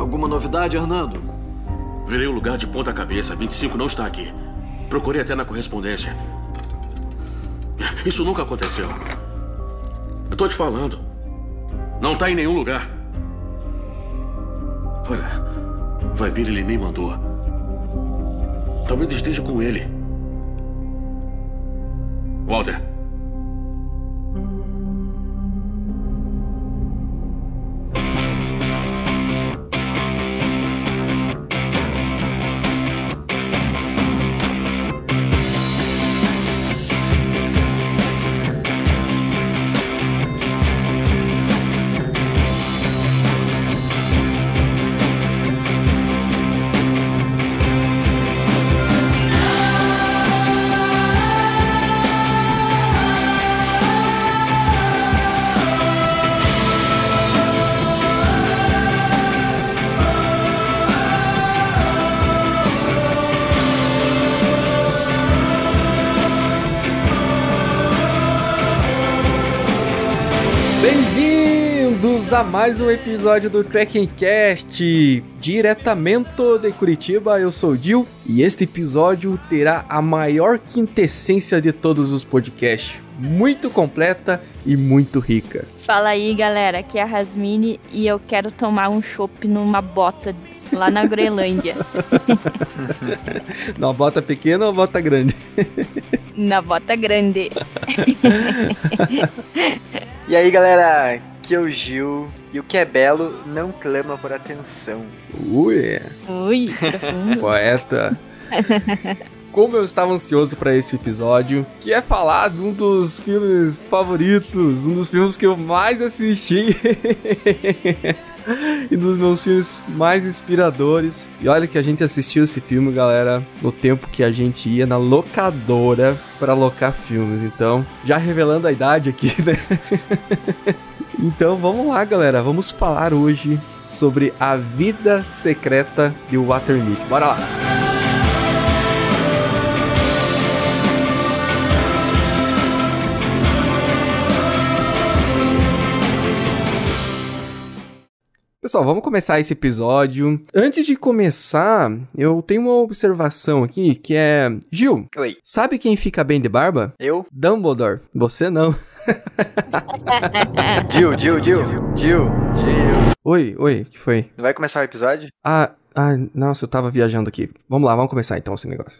Alguma novidade, Hernando? Virei o lugar de ponta cabeça. 25 não está aqui. Procurei até na correspondência. Isso nunca aconteceu. Eu tô te falando. Não tá em nenhum lugar. Olha, vai vir, ele nem mandou. Talvez esteja com ele. Walter. A mais um episódio do Cast, diretamente de Curitiba. Eu sou o Dil e este episódio terá a maior quintessência de todos os podcasts, muito completa e muito rica. Fala aí, galera. Aqui é a Rasmine e eu quero tomar um chopp numa bota lá na Groenlândia. Numa bota pequena ou bota grande? na bota grande. E aí, galera, aqui é o Gil. E o que é belo não clama por atenção. Ui, Ui, profundo. poeta. Como eu estava ansioso para esse episódio, que é falar de um dos filmes favoritos, um dos filmes que eu mais assisti. e dos meus filmes mais inspiradores. E olha que a gente assistiu esse filme, galera, no tempo que a gente ia na locadora para alocar filmes. Então, já revelando a idade aqui, né? então, vamos lá, galera. Vamos falar hoje sobre a vida secreta de Watermeet. Bora lá. Pessoal, vamos começar esse episódio. Antes de começar, eu tenho uma observação aqui que é. Gil, Oi, sabe quem fica bem de barba? eu? Dumbledore. Você não. Gil, Gil, Gil, Gil, Gil. Oi, oi, o que foi? Vai começar o episódio? Ah, ah, nossa, eu tava viajando aqui. Vamos lá, vamos começar então esse negócio.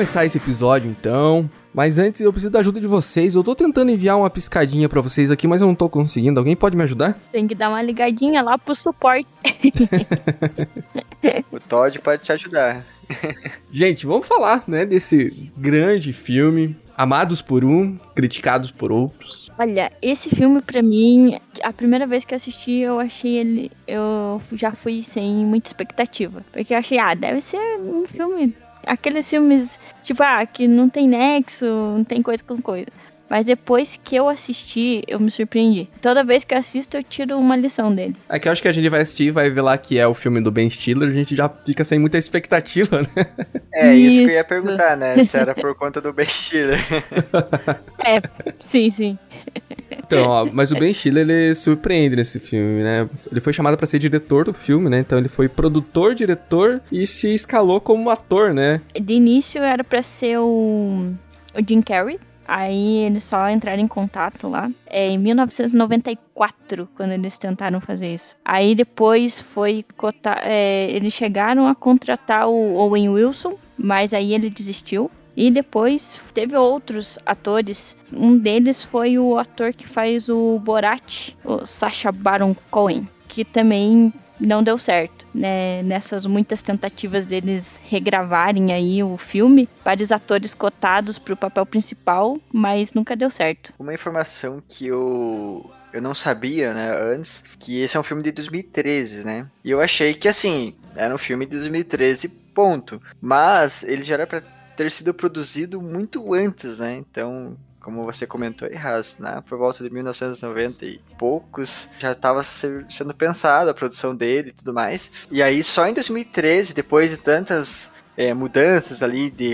Começar esse episódio então. Mas antes eu preciso da ajuda de vocês. Eu tô tentando enviar uma piscadinha pra vocês aqui, mas eu não tô conseguindo. Alguém pode me ajudar? Tem que dar uma ligadinha lá pro suporte. O Todd pode te ajudar. Gente, vamos falar, né, desse grande filme, amados por um, criticados por outros. Olha, esse filme pra mim, a primeira vez que eu assisti, eu achei ele. Eu já fui sem muita expectativa. Porque eu achei, ah, deve ser um filme. Aqueles filmes, tipo, ah, que não tem nexo, não tem coisa com coisa. Mas depois que eu assisti, eu me surpreendi. Toda vez que eu assisto, eu tiro uma lição dele. É que eu acho que a gente vai assistir e vai ver lá que é o filme do Ben Stiller, a gente já fica sem muita expectativa, né? É, isso, que eu ia Isso. perguntar, né? Se era por conta do Ben Stiller. É, sim, sim. Então, ó, mas o Ben Stiller, ele surpreende nesse filme, né? Ele foi chamado pra ser diretor do filme, né? Então ele foi produtor, diretor e se escalou como ator, né? De início era pra ser o, o Jim Carrey. Aí eles só entraram em contato lá. É em 1994, quando eles tentaram fazer isso. Aí depois foi. cota- é, eles chegaram a contratar o Owen Wilson, mas aí ele desistiu. E depois teve outros atores. Um deles foi o ator que faz o Borat, o Sacha Baron Cohen, que também não deu certo, né? Nessas muitas tentativas deles regravarem aí o filme, vários atores cotados para o papel principal, mas nunca deu certo. Uma informação que eu eu não sabia, né, antes, que esse é um filme de 2013, né? E eu achei que, assim, era um filme de 2013, ponto. Mas ele já era pra ter sido produzido muito antes, né? Então, como você comentou, Erras, né? por volta de 1990 e poucos, já estava sendo pensado a produção dele e tudo mais. E aí, só em 2013, depois de tantas é, mudanças ali de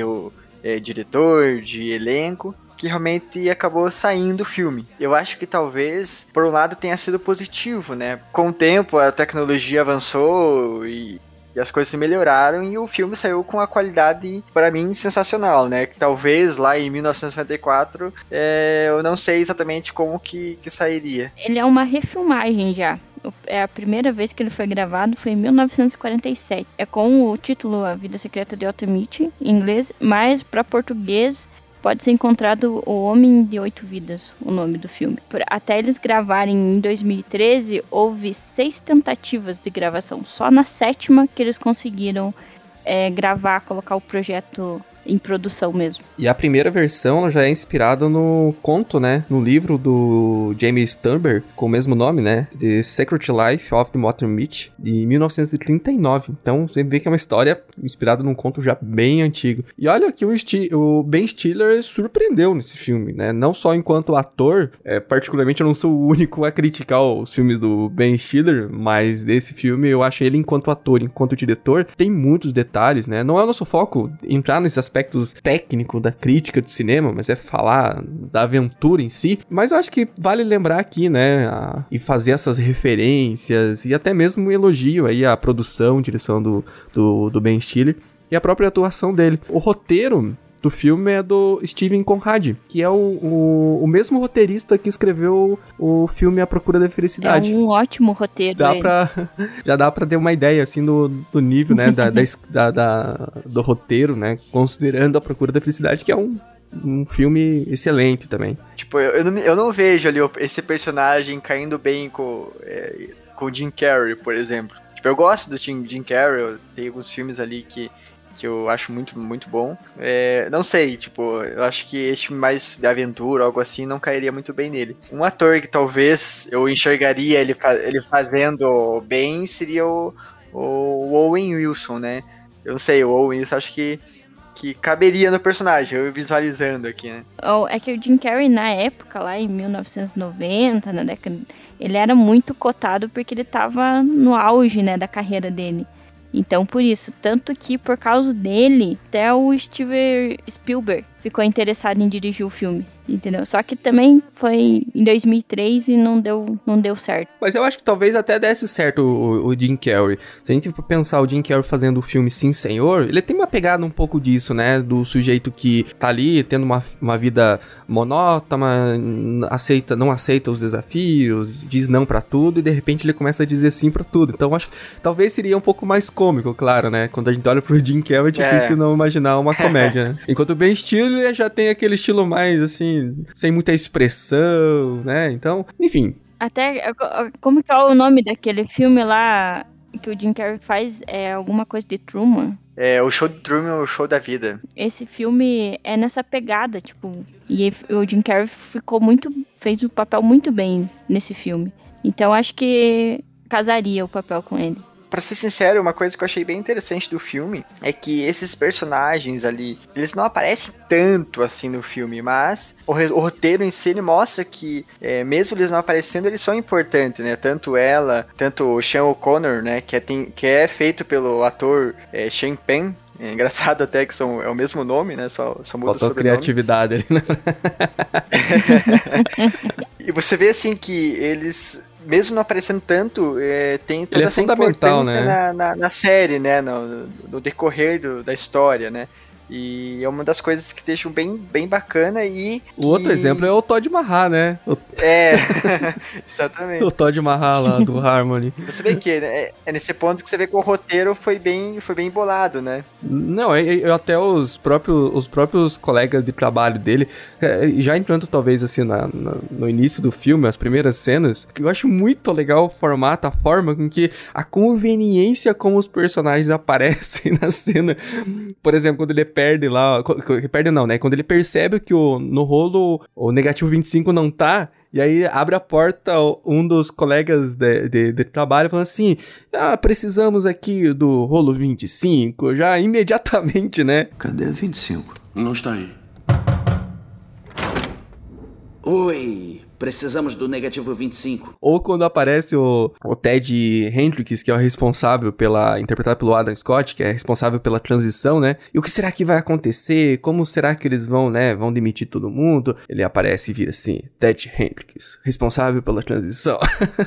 é, diretor, de elenco, que realmente acabou saindo o filme. Eu acho que talvez, por um lado, tenha sido positivo, né? Com o tempo, a tecnologia avançou e e as coisas se melhoraram e o filme saiu com a qualidade, para mim, sensacional, né? Que talvez lá em 1994 é, eu não sei exatamente como que, que sairia. Ele é uma refilmagem já. É a primeira vez que ele foi gravado foi em 1947. É com o título A Vida Secreta de Otto Mitty, em inglês, mas para português pode ser encontrado O Homem de Oito Vidas, o nome do filme. Até eles gravarem em 2013, houve seis tentativas de gravação. Só na sétima que eles conseguiram é, gravar, colocar o projeto em produção mesmo. E a primeira versão já é inspirada no conto, né? No livro do James Sturber, com o mesmo nome, né? The Secret Life of the Motor Mitch, de 1939. Então você vê que é uma história inspirada num conto já bem antigo. E olha que o, o Ben Stiller surpreendeu nesse filme, né? Não só enquanto ator, é, particularmente eu não sou o único a criticar os filmes do Ben Stiller, mas desse filme eu acho ele enquanto ator, enquanto diretor, tem muitos detalhes, né? Não é o nosso foco entrar nesse aspecto aspectos técnicos da crítica de cinema, mas é falar da aventura em si. Mas eu acho que vale lembrar aqui, né, a, e fazer essas referências e até mesmo um elogio aí à produção, direção do, do, do Ben Stiller e a própria atuação dele. O roteiro do filme é do Steven Conrad, que é o, o, o, mesmo roteirista que escreveu o filme A Procura da Felicidade. É um ótimo roteiro. Dá pra, já dá pra ter uma ideia, assim, do, do nível, né, da, da, da, do roteiro, né, considerando A Procura da Felicidade, que é um um filme excelente também. Tipo, eu, eu, não, eu não vejo ali esse personagem caindo bem com, é, com o Jim Carrey, por exemplo. Tipo, eu gosto do Jim, Jim Carrey, tem alguns filmes ali que que eu acho muito, muito bom. É, não sei, tipo, eu acho que este mais de aventura, algo assim, não cairia muito bem nele. Um ator que talvez eu enxergaria ele, ele fazendo bem seria o, o Owen Wilson, né? Eu não sei, o Owen Wilson acho que que caberia no personagem, eu visualizando aqui, né? Oh, é que o Jim Carrey, na época, lá em 1990, na década, ele era muito cotado porque ele tava no auge, né, da carreira dele. Então, por isso, tanto que por causa dele, até o Steven Spielberg ficou interessado em dirigir o filme, entendeu? Só que também foi em 2003 e não deu, não deu certo. Mas eu acho que talvez até desse certo o, o Jim Carrey. Se a gente for pensar o Jim Carrey fazendo o filme Sim Senhor, ele tem uma pegada um pouco disso, né? Do sujeito que tá ali tendo uma, uma vida monótona, aceita, não aceita os desafios, diz não para tudo e de repente ele começa a dizer sim para tudo. Então acho que talvez seria um pouco mais cômico, claro, né? Quando a gente olha pro Jim Carrey, é difícil é. não imaginar uma comédia, né? Enquanto o Ben Stiller ele já tem aquele estilo mais, assim, sem muita expressão, né? Então, enfim. Até, como que é o nome daquele filme lá que o Jim Carrey faz? É alguma coisa de Truman? É, o show de Truman é o show da vida. Esse filme é nessa pegada, tipo, e o Jim Carrey ficou muito, fez o papel muito bem nesse filme. Então acho que casaria o papel com ele para ser sincero, uma coisa que eu achei bem interessante do filme é que esses personagens ali, eles não aparecem tanto assim no filme, mas o, o roteiro em si ele mostra que, é, mesmo eles não aparecendo, eles são importantes, né? Tanto ela, tanto o Sean O'Connor, né? Que é, tem, que é feito pelo ator é, Sean Penn, é engraçado até que são, é o mesmo nome, né? Só, só muda Faltou o sobrenome. criatividade ali, né? e você vê assim que eles mesmo não aparecendo tanto, é, tem toda Ele é essa importância né? na, na, na, série, né? No, no decorrer do, da história, né? E é uma das coisas que deixam bem, bem bacana e. O que... outro exemplo é o Todd Mahar, né? O... É, exatamente. o Todd Mahar lá do Harmony. Você vê que é, é, nesse ponto que você vê que o roteiro foi bem, foi bem bolado, né? Não, eu, até os próprios, os próprios colegas de trabalho dele, é, já entrando talvez assim na, na, no início do filme, as primeiras cenas, eu acho muito legal o formato, a forma com que a conveniência como os personagens aparecem na cena. Por exemplo, quando ele é perde lá. Perde não, né? Quando ele percebe que o, no rolo o negativo 25 não tá, E aí abre a porta um dos colegas de, de, de trabalho falando assim: Ah, precisamos aqui do rolo 25, já imediatamente, né? Cadê a 25? Não está aí. Oi, Precisamos do negativo 25. Ou quando aparece o, o Ted Hendricks, que é o responsável pela. interpretado pelo Adam Scott, que é responsável pela transição, né? E o que será que vai acontecer? Como será que eles vão, né? Vão demitir todo mundo? Ele aparece e vira assim: Ted Hendricks, responsável pela transição.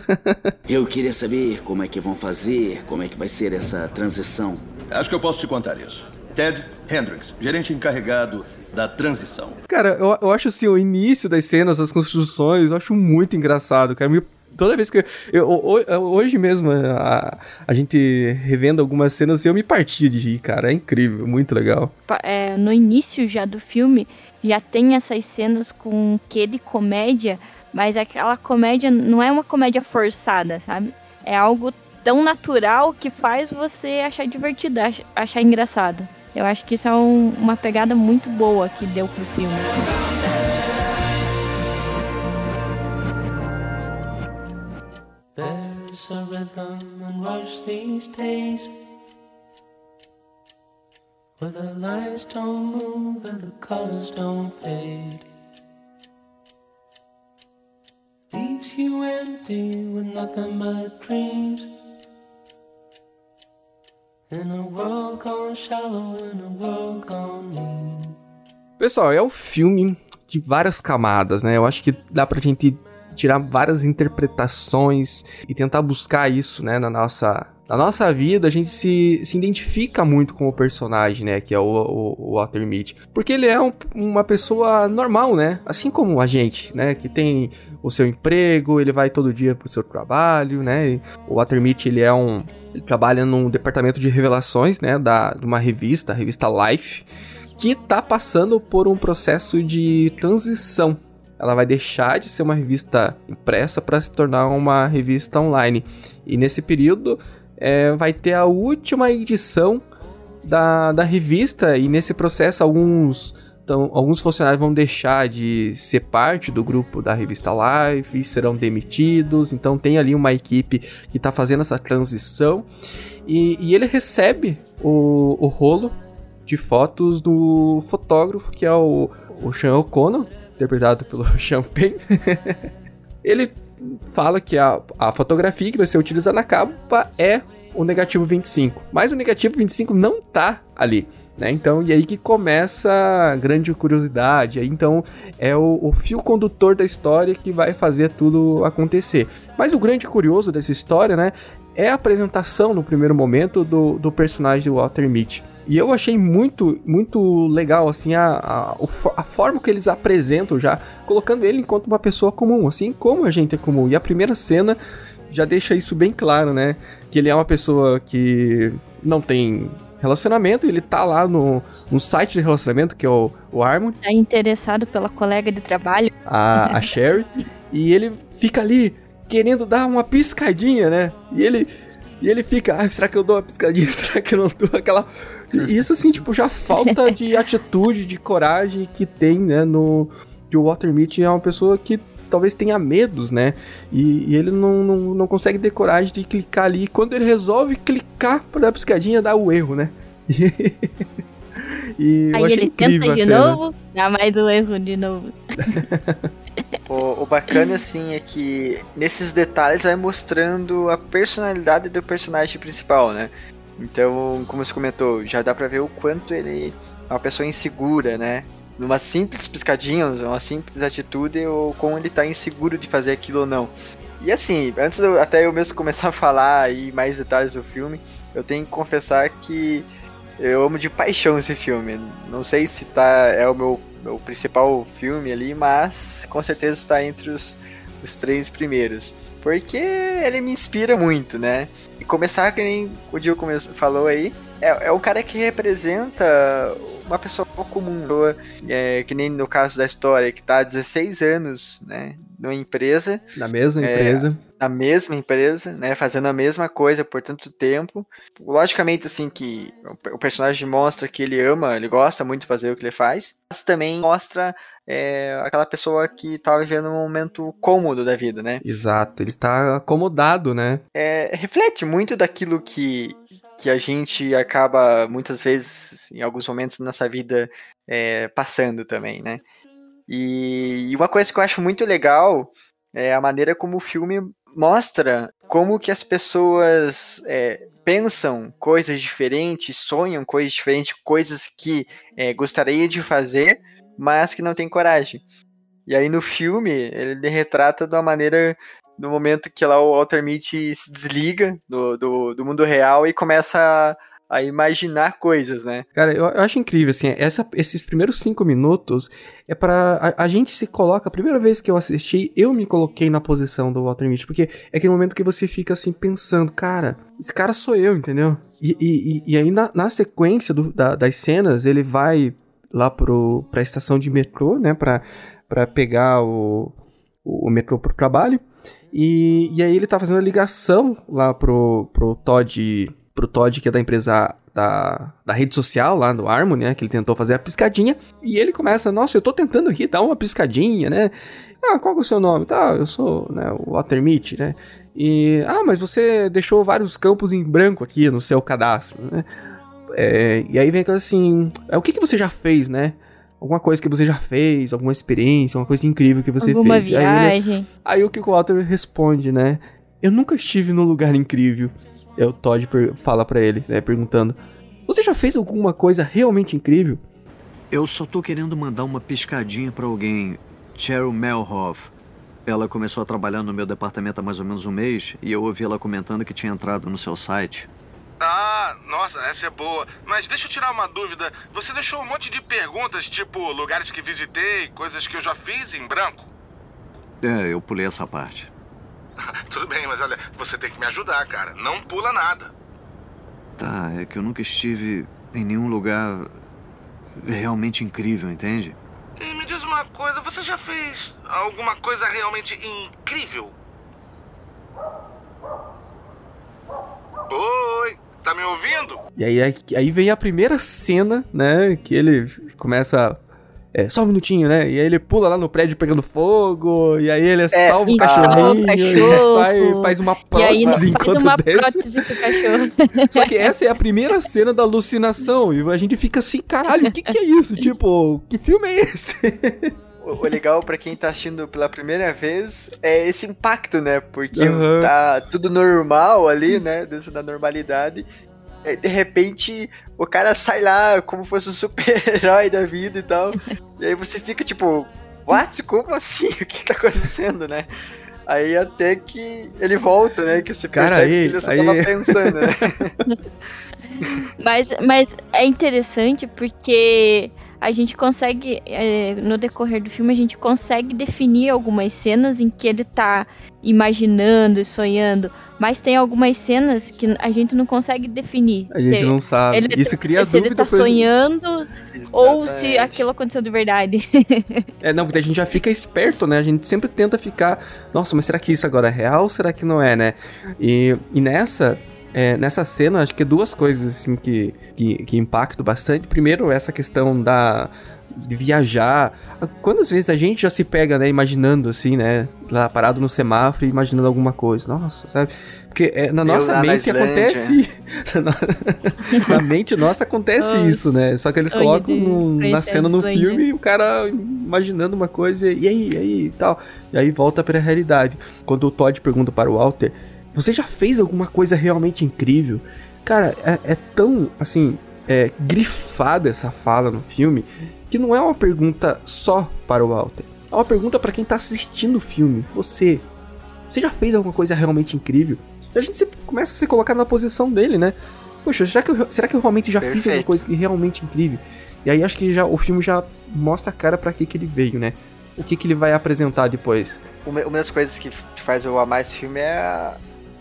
Eu queria saber como é que vão fazer, como é que vai ser essa transição. Acho que eu posso te contar isso. Ted Hendricks, gerente encarregado da transição. Cara, eu, eu acho assim, o início das cenas, as construções, eu acho muito engraçado, cara. Me, toda vez que. Eu, eu, hoje mesmo, a, a gente revendo algumas cenas, eu me partia de rir, cara. É incrível, muito legal. É, no início já do filme, já tem essas cenas com um quê de comédia, mas aquela comédia não é uma comédia forçada, sabe? É algo tão natural que faz você achar divertido, achar engraçado. Eu acho que isso é um, uma pegada muito boa que deu pro filme. There's a rhythm and rush these days Where the lights don't move and the colors don't fade Leaves you empty with nothing but dreams Pessoal, é um filme de várias camadas, né? Eu acho que dá pra gente tirar várias interpretações e tentar buscar isso, né, na nossa, na nossa vida, a gente se, se identifica muito com o personagem, né, que é o, o, o Walter Mitty. Porque ele é um, uma pessoa normal, né, assim como a gente, né, que tem o seu emprego, ele vai todo dia pro seu trabalho, né, o Walter Mitty, ele é um, ele trabalha num departamento de revelações, né, da, de uma revista, a revista Life, que está passando por um processo de transição. Ela vai deixar de ser uma revista impressa para se tornar uma revista online. E nesse período é, vai ter a última edição da, da revista, e nesse processo alguns então, alguns funcionários vão deixar de ser parte do grupo da revista Live, serão demitidos. Então, tem ali uma equipe que está fazendo essa transição. E, e ele recebe o, o, rolo de fotos do fotógrafo, que é o, o Sean O'Connor, interpretado pelo Penn. ele fala que a, a fotografia que vai ser utilizada na capa é o negativo 25. Mas o negativo 25 não tá ali. Né? Então, e aí que começa a grande curiosidade. Aí, então, é o, o, fio condutor da história que vai fazer tudo acontecer. Mas o grande curioso dessa história, né, é a apresentação no primeiro momento do, do personagem do Walter Mitty. E eu achei muito, muito legal, assim, a, a, a forma que eles apresentam já, colocando ele enquanto uma pessoa comum, assim como a gente é comum. E a primeira cena já deixa isso bem claro, né? Que ele é uma pessoa que não tem relacionamento, ele tá lá no, no site de relacionamento, que é o, o Harmony. Tá interessado pela colega de trabalho. A, a Sherry. e ele fica ali querendo dar uma piscadinha, né? E ele, e ele fica, ah, será que eu dou uma piscadinha? Será que eu não dou aquela. E isso assim, tipo, já falta de atitude, de coragem que tem, né, no. Que o Walter Mitty é uma pessoa que talvez tenha medos, né? E, e ele não, não, não, consegue ter coragem de clicar ali. E quando ele resolve clicar para dar piscadinha, dá o erro, né? E, Aí ele tenta de novo, dá mais o erro de novo. o, o, bacana, assim, é que nesses detalhes vai mostrando a personalidade do personagem principal, né? Então, como você comentou, já dá pra ver o quanto ele é uma pessoa insegura, né? Numa simples piscadinha, uma simples atitude, ou como ele tá inseguro de fazer aquilo ou não. E assim, antes até eu mesmo começar a falar aí mais detalhes do filme, eu tenho que confessar que eu amo de paixão esse filme. Não sei se tá é o meu, meu principal filme ali, mas com certeza está entre os, os três primeiros. Porque ele me inspira muito, né? E começar, que nem o Dio falou aí, é, é o cara que representa uma pessoa comum, é, que nem no caso da história, que tá há 16 anos, né, numa empresa, Na mesma É, empresa. na mesma empresa, né, fazendo a mesma coisa por tanto tempo. Logicamente, assim, que o pe- o personagem mostra que ele ama, ele gosta muito de fazer o que ele faz, mas também mostra é, aquela pessoa que tá vivendo um momento cômodo da vida, né? Exato, ele está acomodado, né? É, reflete muito daquilo que, que a gente acaba, muitas vezes, em alguns momentos da nossa vida, é, passando também, né? E, e uma coisa que eu acho muito legal é a maneira como o filme mostra como que as pessoas é, pensam coisas diferentes, sonham coisas diferentes, coisas que é, gostaria de fazer, mas que não tem coragem. E aí no filme ele retrata de uma maneira no momento que lá o Walter Mitty se desliga do, do, do mundo real e começa a, a imaginar coisas, né? Cara, eu, eu acho incrível, assim, essa- esses primeiros cinco minutos é pra. A, a gente se coloca, a primeira vez que eu assisti, eu me coloquei na posição do Walter Mitty, porque é aquele momento que você fica assim pensando, cara, esse cara sou eu, entendeu? E, e, e- aí na, na sequência do- da- das cenas, ele vai lá pro, pra estação de metrô, né, pra, pra pegar o, o metrô pro trabalho. E, e aí ele tá fazendo a ligação lá pro, pro Todd. Pro Todd, que é da empresa da, da rede social lá do Harmony, né? Que ele tentou fazer a piscadinha. E ele começa, nossa, eu tô tentando aqui dar uma piscadinha, né? Ah, qual é o seu nome? Tá, eu sou né, o Walter Mitty, né? E, ah, mas você deixou vários campos em branco aqui no seu cadastro, né? É, e aí vem aquela assim, é, o que, que você já fez, né? Alguma coisa que você já fez, alguma experiência, alguma coisa incrível que você Alguma fez. Aí ele- viagem. Aí o que o Walter responde, né? Eu nunca estive num lugar incrível. É o Todd fala pra ele, né? Perguntando: Você já fez alguma coisa realmente incrível? Eu só tô querendo mandar uma piscadinha pra alguém. Cheryl Melhoff. Ela começou a trabalhar no meu departamento há mais ou menos um mês e eu ouvi ela comentando que tinha entrado no seu site. Ah, nossa, essa é boa. Mas deixa eu tirar uma dúvida. Você deixou um monte de perguntas, tipo lugares que visitei, coisas que eu já fiz em branco? É, eu pulei essa parte. Tudo bem, mas olha, você tem que me ajudar, cara. Não pula nada. Tá, é que eu nunca estive em nenhum lugar realmente incrível, entende? E me diz uma coisa, você já fez alguma coisa realmente incrível? Oi, tá me ouvindo? E aí, aí, vem a primeira cena, né? Que ele começa. É, só um minutinho, né? E aí ele pula lá no prédio pegando fogo, e aí ele salva o e cachorrinho, e cachorro. sai, faz uma E aí prótese faz enquanto uma desce. prótese pro cachorro. Só que essa é a primeira cena da alucinação, e a gente fica assim, caralho, o que, que é isso? Tipo, que filme é esse? O, legal pra quem tá assistindo pela primeira vez é esse impacto, né? Porque Aham. tá tudo normal ali, né? Dentro da normalidade. É, de repente, o cara sai lá como fosse um super-herói da vida e tal. e aí você fica tipo, what? Como assim? O que tá acontecendo, né? Aí até que ele volta, né? Que você Cara, percebe aí- que ele só aí- tava pensando, né? Mas, mas é interessante porque a gente consegue, é, no decorrer do filme, a gente consegue definir algumas cenas em que ele tá imaginando e sonhando, mas tem algumas cenas que a gente não consegue definir. A gente se, não sabe. ele Isso cria se ele dúvida tá pra- sonhando ou se Exatamente. aquilo aconteceu de verdade. É, não, porque a gente já fica esperto, né? A gente sempre tenta ficar. Nossa, mas será que isso agora é real ou será que não é, né? E, e nessa. é, nessa cena, acho que duas coisas assim que, que, que impactam bastante. Primeiro, essa questão da. De viajar. Quantas vezes a gente já se pega, né, imaginando assim, né? Lá parado no semáforo e imaginando alguma coisa. Nossa, sabe? Porque é, na nossa na mente Islândia. acontece. na, na mente nossa acontece isso, né? Só que eles colocam no- na a cena no filme e o cara imaginando uma coisa, e aí, e aí e tal. E aí volta pra realidade. Quando o Todd pergunta para o Walter: Você já fez alguma coisa realmente incrível? Cara, é, é tão, assim, é, grifada essa fala no filme que não é uma pergunta só para o Walter. É uma pergunta para quem tá assistindo o filme. Você. Você já fez alguma coisa realmente incrível? E a gente começa a se colocar na posição dele, né? Poxa, será que eu, será que eu realmente já fiz alguma Perfeito. coisa que realmente incrível? E aí acho que já o filme já mostra a cara pra que que ele veio, né? O que que ele vai apresentar depois. Uma, das coisas que faz eu amar esse filme é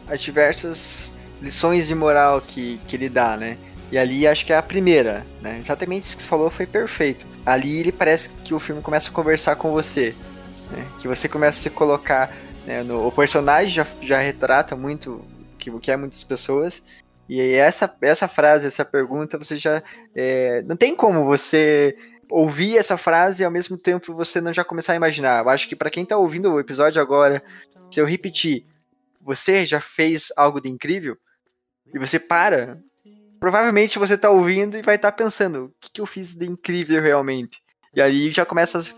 as diversas lições de moral que, que ele dá, né? E ali acho que é a primeira, né? Exatamente isso que você falou foi perfeito. Ali ele parece que o filme começa a conversar com você. né? Que você começa a se colocar, né, no, o personagem já, já retrata muito que o que é muitas pessoas. E essa, essa frase, essa pergunta, você já. É, não tem como você ouvir essa frase e ao mesmo tempo você não já começar a imaginar. Eu acho que para quem tá ouvindo o episódio agora, se eu repetir, você já fez algo de incrível e você para, provavelmente você tá ouvindo e vai estar tá pensando, o que, que eu fiz de incrível realmente? E aí já começa as,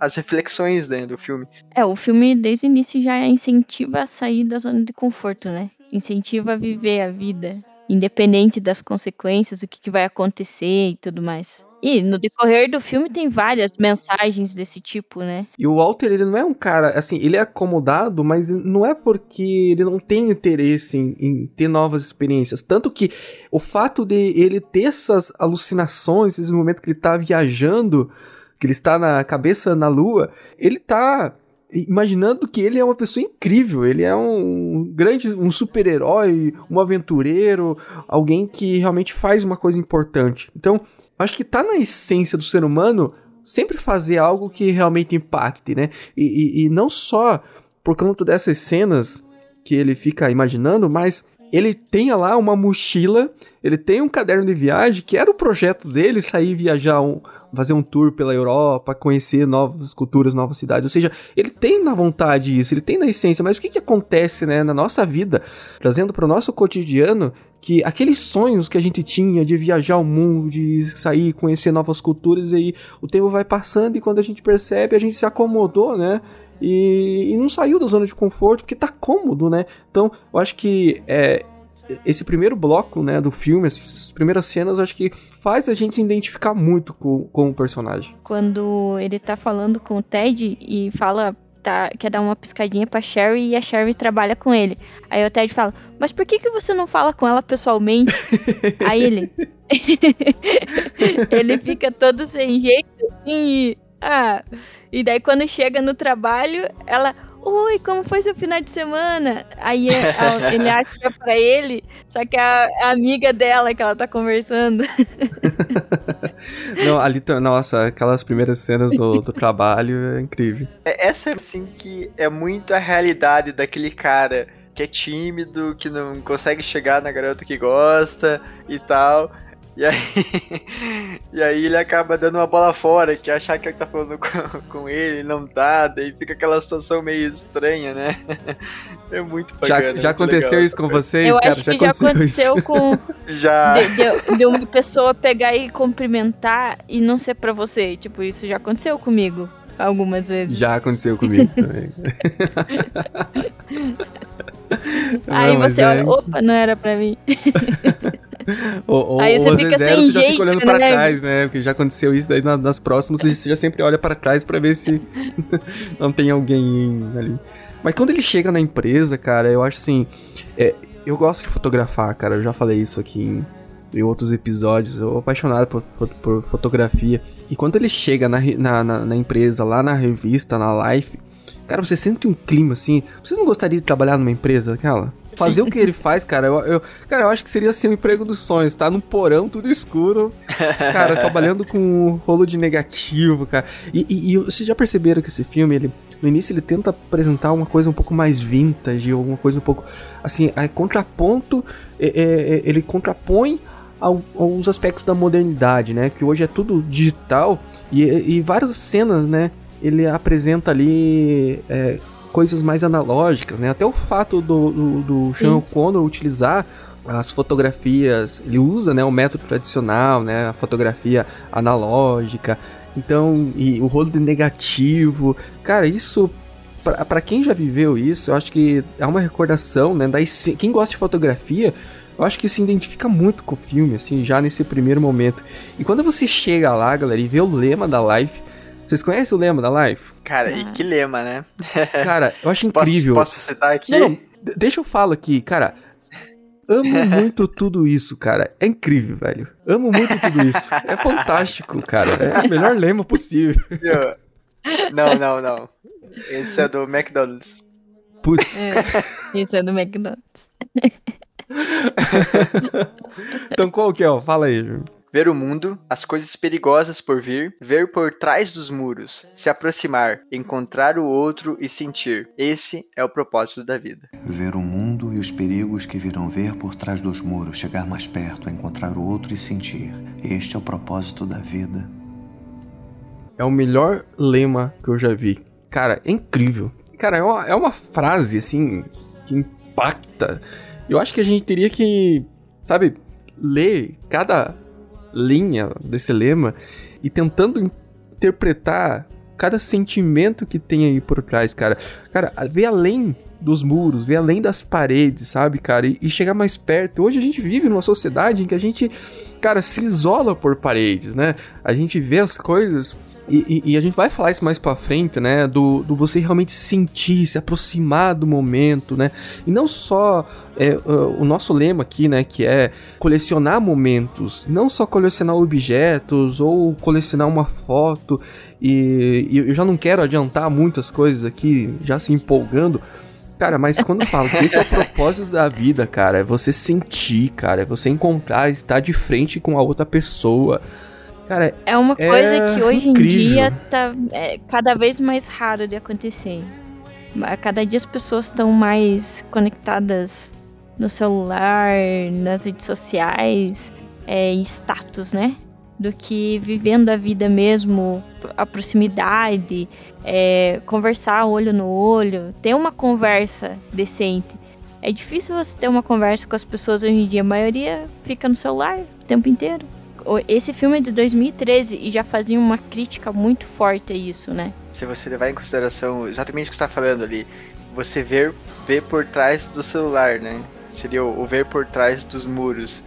as reflexões né, do filme. É, o filme desde o início já incentiva a sair da zona de conforto, né? Incentiva a viver a vida, independente das consequências, o que, que vai acontecer e tudo mais. E no decorrer do filme tem várias mensagens desse tipo, né? E o Walter, ele não é um cara, assim, ele é acomodado, mas não é porque ele não tem interesse em, em ter novas experiências. Tanto que o fato de ele ter essas alucinações, esses momentos que ele tá viajando, que ele está na cabeça na lua, ele tá imaginando que ele é uma pessoa incrível, ele é um grande, um super-herói, um aventureiro, alguém que realmente faz uma coisa importante. Então, acho que tá na essência do ser humano sempre fazer algo que realmente impacte, né? E, e, e não só por conta dessas cenas que ele fica imaginando, mas ele tem lá uma mochila, ele tem um caderno de viagem, que era o projeto dele, sair viajar um, fazer um tour pela Europa, conhecer novas culturas, novas cidades. Ou seja, ele tem na vontade isso, ele tem na essência, mas o que, que acontece né, na nossa vida, trazendo para o nosso cotidiano, que aqueles sonhos que a gente tinha de viajar o mundo, de sair, conhecer novas culturas, e aí o tempo vai passando e quando a gente percebe, a gente se acomodou, né? E, e não saiu da zona de conforto porque tá cômodo, né? Então, eu acho que é, esse primeiro bloco, né, do filme, essas primeiras cenas, acho que faz a gente se identificar muito com, com o personagem. Quando ele tá falando com o Ted e fala Tá, quer dar uma piscadinha pra Sherry e a Sherry trabalha com ele. Aí o Ted fala, mas por que, que você não fala com ela pessoalmente? Aí ele. ele fica todo sem jeito assim e. Ah. E daí quando chega no trabalho, ela. Oi, como foi seu final de semana? Aí é, ele acha que é pra ele, só que é a, amiga dela que ela tá conversando. Não, ali, nossa, aquelas primeiras cenas do, do trabalho é incrível. É, essa, assim, que é muito a realidade daquele cara que é tímido, que não consegue chegar na garota que gosta e tal. E aí, e aí ele acaba dando uma bola fora, que achar que tá falando com, com ele, não tá, daí fica aquela situação meio estranha, né? É muito bacana. Já, já aconteceu legal, isso com vocês, Eu cara? acho que já aconteceu, já aconteceu com... já. De, de, de, uma pessoa pegar e cumprimentar e não ser pra você. Tipo, isso já aconteceu comigo algumas vezes. Já aconteceu comigo também. Aí não, você é... olha, opa, não era pra mim. ou, ou, Aí você ou fica vezes sem você jeito, já fica olhando né? pra trás, né? Porque já aconteceu isso, daí nas próximas você já sempre olha para trás para ver se não tem alguém ali. Mas quando ele chega na empresa, cara, eu acho assim. É, eu gosto de fotografar, cara. Eu já falei isso aqui em, em outros episódios. Eu sou apaixonado por, por, fotografia. E quando ele chega na, na, na, na empresa, lá na revista, na Life, Cara, você sente um clima assim. Você não gostaria de trabalhar numa empresa aquela? Fazer Sim. o que ele faz, cara, eu, eu, cara, eu acho que seria assim o um emprego dos sonhos, tá num porão tudo escuro, cara, trabalhando com um rolo de negativo, cara. E, e, e, vocês já perceberam que esse filme, ele, no início ele tenta apresentar uma coisa um pouco mais vintage, alguma coisa um pouco, assim, a contraponto, é, é, é ele contrapõe aos aspectos da modernidade, né? Que hoje é tudo digital e, e várias cenas, né? Ele apresenta ali é, coisas mais analógicas, né? Até o fato do, do, do Sean O'Connor utilizar as fotografias, ele usa né, o método tradicional, né, a fotografia analógica, então, e o rolo de negativo, cara, isso para quem já viveu isso, eu acho que é uma recordação, né, da quem gosta de fotografia, eu acho que se identifica muito com o filme, assim, já nesse primeiro momento. E quando você chega lá, galera, e vê o lema da live, vocês conhecem o lema da Life? Cara, e que lema, né? Cara, eu acho incrível. Posso, posso citar aqui? Não, não, deixa eu falar aqui, cara. Amo muito tudo isso, cara. É incrível, velho. Amo muito tudo isso. É fantástico, cara. É o melhor lema possível. Não, não, não. Esse é do McDonald's. Putz. É, esse é do McDonald's. então qual que é? Fala aí, Ju. Ver o mundo, as coisas perigosas por vir, ver por trás dos muros, se aproximar, encontrar o outro e sentir. Esse é o propósito da vida. Ver o mundo e os perigos que virão ver por trás dos muros, chegar mais perto, encontrar o outro e sentir. Este é o propósito da vida. É o melhor lema que eu já vi. Cara, é incrível. Cara, é uma, é uma frase, assim, que impacta. Eu acho que a gente teria que, sabe, ler cada linha desse lema e tentando interpretar cada sentimento que tem aí por trás, cara. Cara, ver além dos muros, ver além das paredes, sabe, cara? E, e, chegar mais perto. Hoje a gente vive numa sociedade em que a gente, cara, se isola por paredes, né? A gente vê as coisas e, e, e, a gente vai falar isso mais pra frente, né? Do, do você realmente sentir, se aproximar do momento, né? E não só é, o nosso lema aqui, né? Que é colecionar momentos, não só colecionar objetos ou colecionar uma foto. E, e eu já não quero adiantar muitas coisas aqui, já se empolgando. Cara, mas quando eu falo que esse é o propósito da vida, cara, é você sentir, cara, é você encontrar, estar de frente com a outra pessoa. Cara, é uma é coisa que hoje incrível. em dia tá é, cada vez mais raro de acontecer. Cada dia as pessoas estão mais conectadas no celular, nas redes sociais, é, status, né? Do que vivendo a vida mesmo, a proximidade, é, conversar olho no olho, ter uma conversa decente. É difícil você ter uma conversa com as pessoas hoje em dia, a maioria fica no celular o tempo inteiro esse filme é de 2013 e já fazia uma crítica muito forte a isso, né? Se você levar em consideração exatamente o que está falando ali, você ver, ver por trás do celular, né? Seria o, o ver por trás dos muros.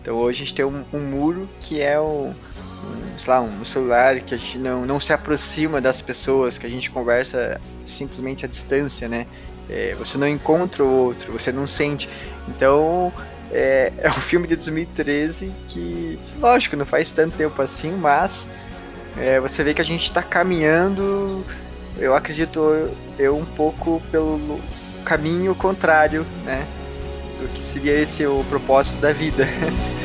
Então hoje a gente tem um, um muro que é o, um, sei lá, um celular que a gente não, não se aproxima das pessoas, que a gente conversa simplesmente à distância, né? É, você não encontra o outro, você não sente. Então é, é um filme de 2013 que, lógico, não faz tanto tempo assim, mas é, você vê que a gente está caminhando, eu acredito, eu um pouco pelo caminho contrário, né? Do que seria esse o propósito da vida.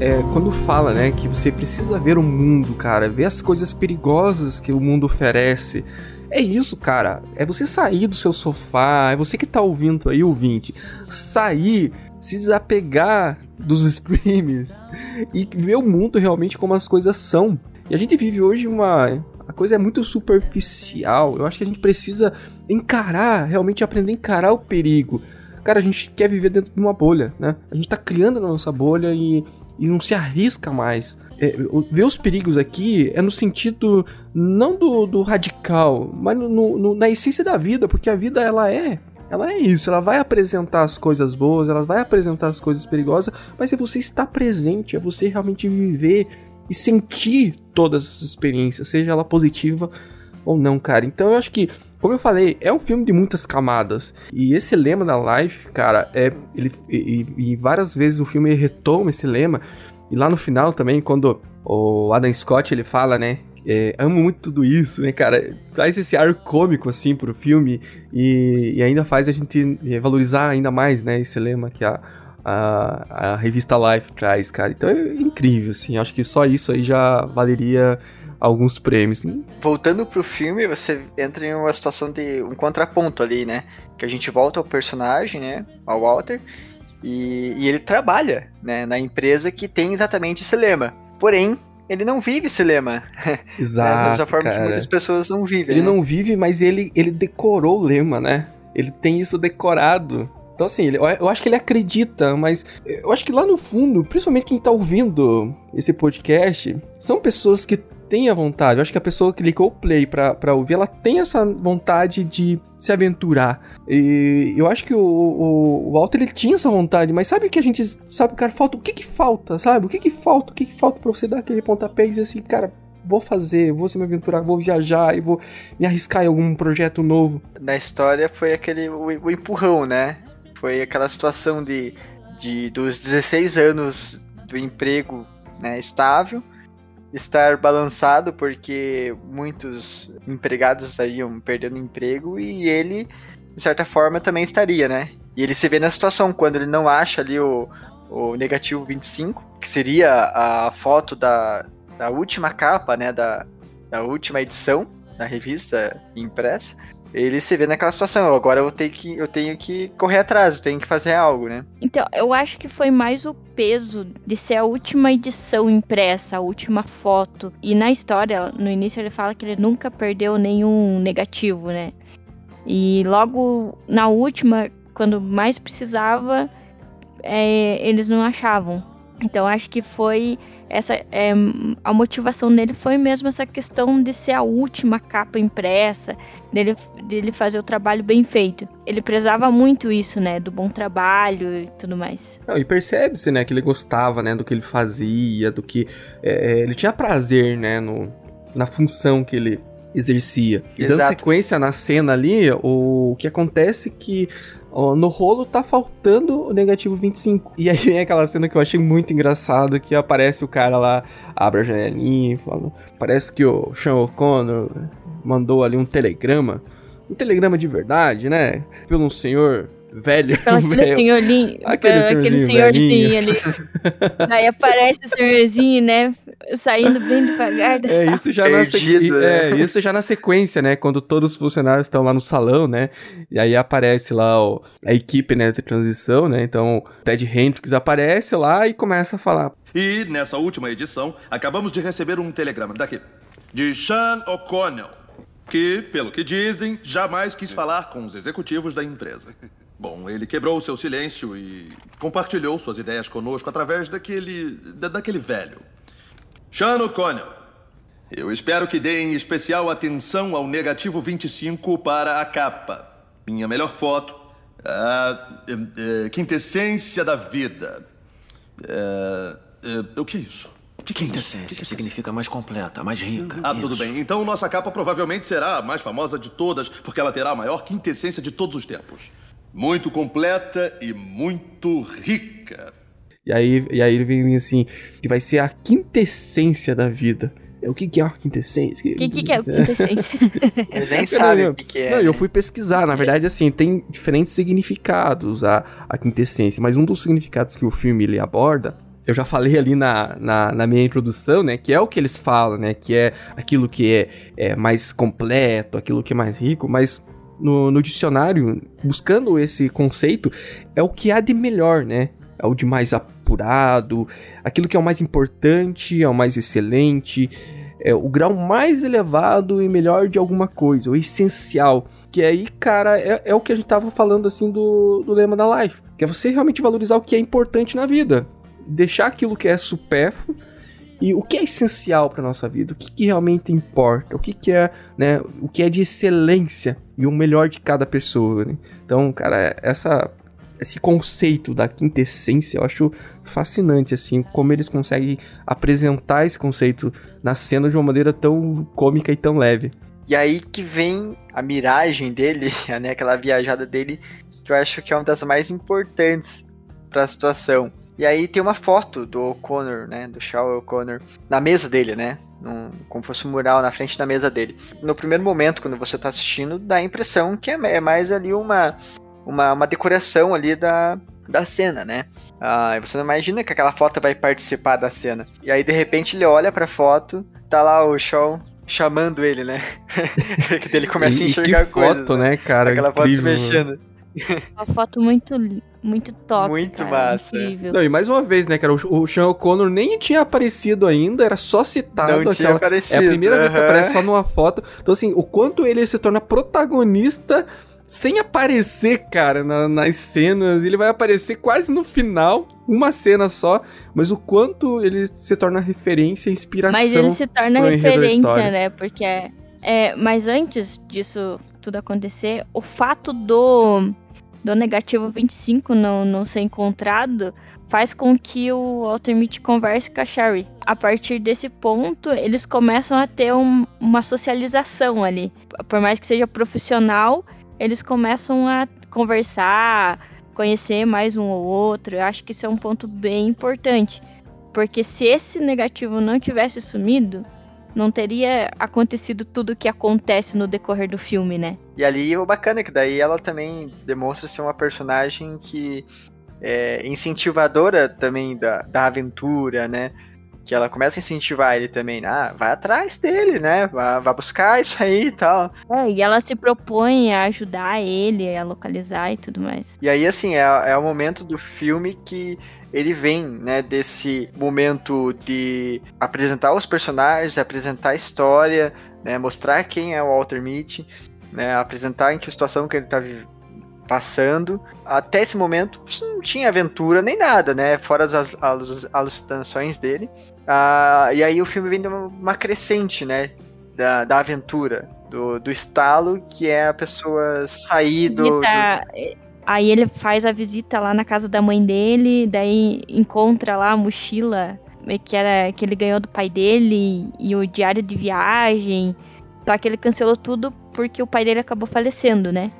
É, quando fala, né, que você precisa ver o mundo, cara, ver as coisas perigosas que o mundo oferece. É isso, cara. É você sair do seu sofá, é você que tá ouvindo aí, ouvinte, sair, se desapegar dos streams e ver o mundo realmente como as coisas são. E a gente vive hoje uma a coisa é muito superficial. Eu acho que a gente precisa encarar, realmente aprender a encarar o perigo. Cara, a gente quer viver dentro de uma bolha, né? A gente tá criando a nossa bolha e, e não se arrisca mais. É, ver os perigos aqui é no sentido não do, do radical, mas no, no, na essência da vida, porque a vida ela é ela é isso, ela vai apresentar as coisas boas, ela vai apresentar as coisas perigosas, mas é você estar presente, é você realmente viver e sentir todas essas experiências, seja ela positiva ou não, cara. Então eu acho que, como eu falei, é um filme de muitas camadas. E esse lema da Life, cara, é. Ele, e, e várias vezes o filme retoma esse lema. E lá no final também, quando o Adam Scott ele fala, né? É, amo muito tudo isso, né, cara? Traz esse ar cômico, assim, pro filme e, e ainda faz a gente valorizar ainda mais, né, esse lema que a, a, a revista Life traz, cara. Então é incrível, assim. Acho que só isso aí já valeria alguns prêmios. Voltando pro filme, você entra em uma situação de um contraponto ali, né? Que a gente volta ao personagem, né? Ao Walter. E, e ele trabalha, né? Na empresa que tem exatamente esse lema. Porém, ele não vive esse lema. Exato. da mesma forma cara. que muitas pessoas não vivem. Ele né? não vive, mas ele, ele decorou o lema, né? Ele tem isso decorado. Então, assim, ele, eu acho que ele acredita, mas eu acho que lá no fundo, principalmente quem tá ouvindo esse podcast, são pessoas que têm a vontade. Eu acho que a pessoa que clicou o play pra, pra ouvir, ela tem essa vontade de se aventurar. E eu acho que o, o, o Walter ele tinha essa vontade, mas sabe que a gente sabe, cara, falta o que que falta, sabe? O que que falta? O que que falta pra você dar aquele pontapé e dizer assim, cara, vou fazer, vou se me aventurar, vou viajar e vou me arriscar em algum projeto novo. Na história foi aquele o, o empurrão, né? Foi aquela situação de, de dos 16 anos do emprego né, estável, estar balançado porque muitos empregados iam perdendo emprego e ele, de certa forma, também estaria, né? E ele se vê na situação quando ele não acha ali o, o negativo 25, que seria a foto da, da última capa, né, da, da última edição da revista impressa, ele se vê naquela situação. Agora eu tenho que, eu tenho que correr atrás, eu tenho que fazer algo, né? Então, eu acho que foi mais o peso de ser a última edição impressa, a última foto. E na história, no início ele fala que ele nunca perdeu nenhum negativo, né? E logo na última, quando mais precisava, é, eles não achavam. Então acho que foi essa é, a motivação dele foi mesmo essa questão de ser a última capa impressa, dele, dele fazer o trabalho bem feito. Ele prezava muito isso, né, do bom trabalho e tudo mais. Não, e percebe-se, né, que ele gostava, né, do que ele fazia, do que é, ele tinha prazer, né, no, na função que ele exercia. E Exato. dando sequência na cena ali, o, o que acontece é que no rolo tá faltando o negativo 25. E aí vem aquela cena que eu achei muito engraçado, que aparece o cara lá, abre a janelinha e fala... Parece que o Sean O'Connor mandou ali um telegrama. Um telegrama de verdade, né? Pelo um senhor velho. aquele velho. senhorzinho. Aquele, aquele senhorzinho ali. Aí aparece o senhorzinho, né? Saindo bem devagar da é, isso já Perdido, na sequ... né? É, isso já na sequência, né? Quando todos os funcionários estão lá no salão, né? E aí aparece lá o... a equipe, né, de transição, né? Então, Ted Hendricks aparece lá e começa a falar. E nessa última edição, acabamos de receber um telegrama daqui, de Sean O'Connell, que, pelo que dizem, jamais quis falar com os executivos da empresa. Bom, ele quebrou o seu silêncio e compartilhou suas ideias conosco através daquele. Da, daquele velho. Sean O'Connell. Eu espero que deem especial atenção ao negativo 25 para a capa. Minha melhor foto. A, a quintessência da vida. A, o que é isso? Que quintessência? Que que significa mais completa, mais rica. Ah, isso. tudo bem. Então nossa capa provavelmente será a mais famosa de todas, porque ela terá a maior quintessência de todos os tempos muito completa e muito rica. E aí, e aí ele vem assim, que vai ser a quintessência da vida. O que, que é a quintessência? O que, que, que, é a quintessência? Eles nem sabem o que, que é. Não, eu fui pesquisar. Na verdade, assim, tem diferentes significados a, a quintessência. Mas um dos significados que o filme ele aborda eu já falei ali na, na, na, minha introdução, né? Que é o que eles falam, né? Que é aquilo que é, é mais completo, aquilo que é mais rico, mas no, no dicionário, buscando esse conceito, é o que há de melhor, né? É o de mais apurado, aquilo que é o mais importante, é o mais excelente, é o grau mais elevado e melhor de alguma coisa, o essencial. Que aí, cara, é, é o que a gente tava falando assim do, do lema da live. Que é você realmente valorizar o que é importante na vida. Deixar aquilo que é supérfluo e o que é essencial para nossa vida, o que, que, realmente importa, o que, que é, né, o que é de excelência e o melhor de cada pessoa. Né? Então, cara, essa esse conceito da quintessência eu acho fascinante assim, como eles conseguem apresentar esse conceito na cena de uma maneira tão cômica e tão leve. E aí que vem a miragem dele, né, aquela viajada dele, que eu acho que é uma das mais importantes para a situação e aí tem uma foto do O'Connor, né? Do Shaw O'Connor, na mesa dele, né? Num, como fosse um mural na frente da mesa dele. No primeiro momento, quando você está assistindo, dá a impressão que é, é mais ali uma, uma, uma, decoração ali da, da cena, né? Ah, você não imagina que aquela foto vai participar da cena. E aí, de repente, ele olha pra foto, tá lá o Shaw chamando ele, né? que ele começa e, a enxergar que coisas. foto, né, cara? Aquela incrível. foto se mexendo. Uma foto muito, muito top. Muito cara, massa. Incrível. Não, e mais uma vez, né, cara? O, o Sean O'Connor nem tinha aparecido ainda, era só citado. Não tinha aparecido. É a primeira vez que aparece só numa foto. Então, assim, o quanto ele se torna protagonista sem aparecer, cara, na, nas cenas. Ele vai aparecer quase no final, uma cena só, mas o quanto ele se torna referência, inspiração. Mas ele se torna referência, né? Porque é, é, mas antes disso tudo acontecer, o fato do do negativo 25 não, não ser encontrado faz com que o Walter Mitty converse com a Sherry. A partir desse ponto, eles começam a ter um, uma socialização ali. Por mais que seja profissional, eles começam a conversar, conhecer mais um ou outro. Eu acho que isso é um ponto bem importante. Porque se esse negativo não tivesse sumido, não teria acontecido tudo o que acontece no decorrer do filme, né? E ali o bacana é que daí ela também demonstra ser uma personagem que é incentivadora também da, da aventura, né? Que ela começa a incentivar ele também, ah, vai atrás dele, né? Vai, vai buscar isso aí e tal. É, e ela se propõe a ajudar ele a localizar e tudo mais. E aí, assim, é, é o momento do filme que ele vem, né, desse momento de apresentar os personagens, apresentar a história, né, mostrar quem é o Walter Mitty, né, apresentar em que situação que ele está passando. Até esse momento não tinha aventura nem nada, né, fora as, as alucinações dele. Ah, e aí o filme vem de uma, crescente, né, da, da aventura, do, do estalo, que é a pessoa sair do, tá, do... Aí ele faz a visita lá na casa da mãe dele, daí encontra lá a mochila que era que ele ganhou do pai dele e o diário de viagem. Só que ele cancelou tudo porque o pai dele acabou falecendo, né?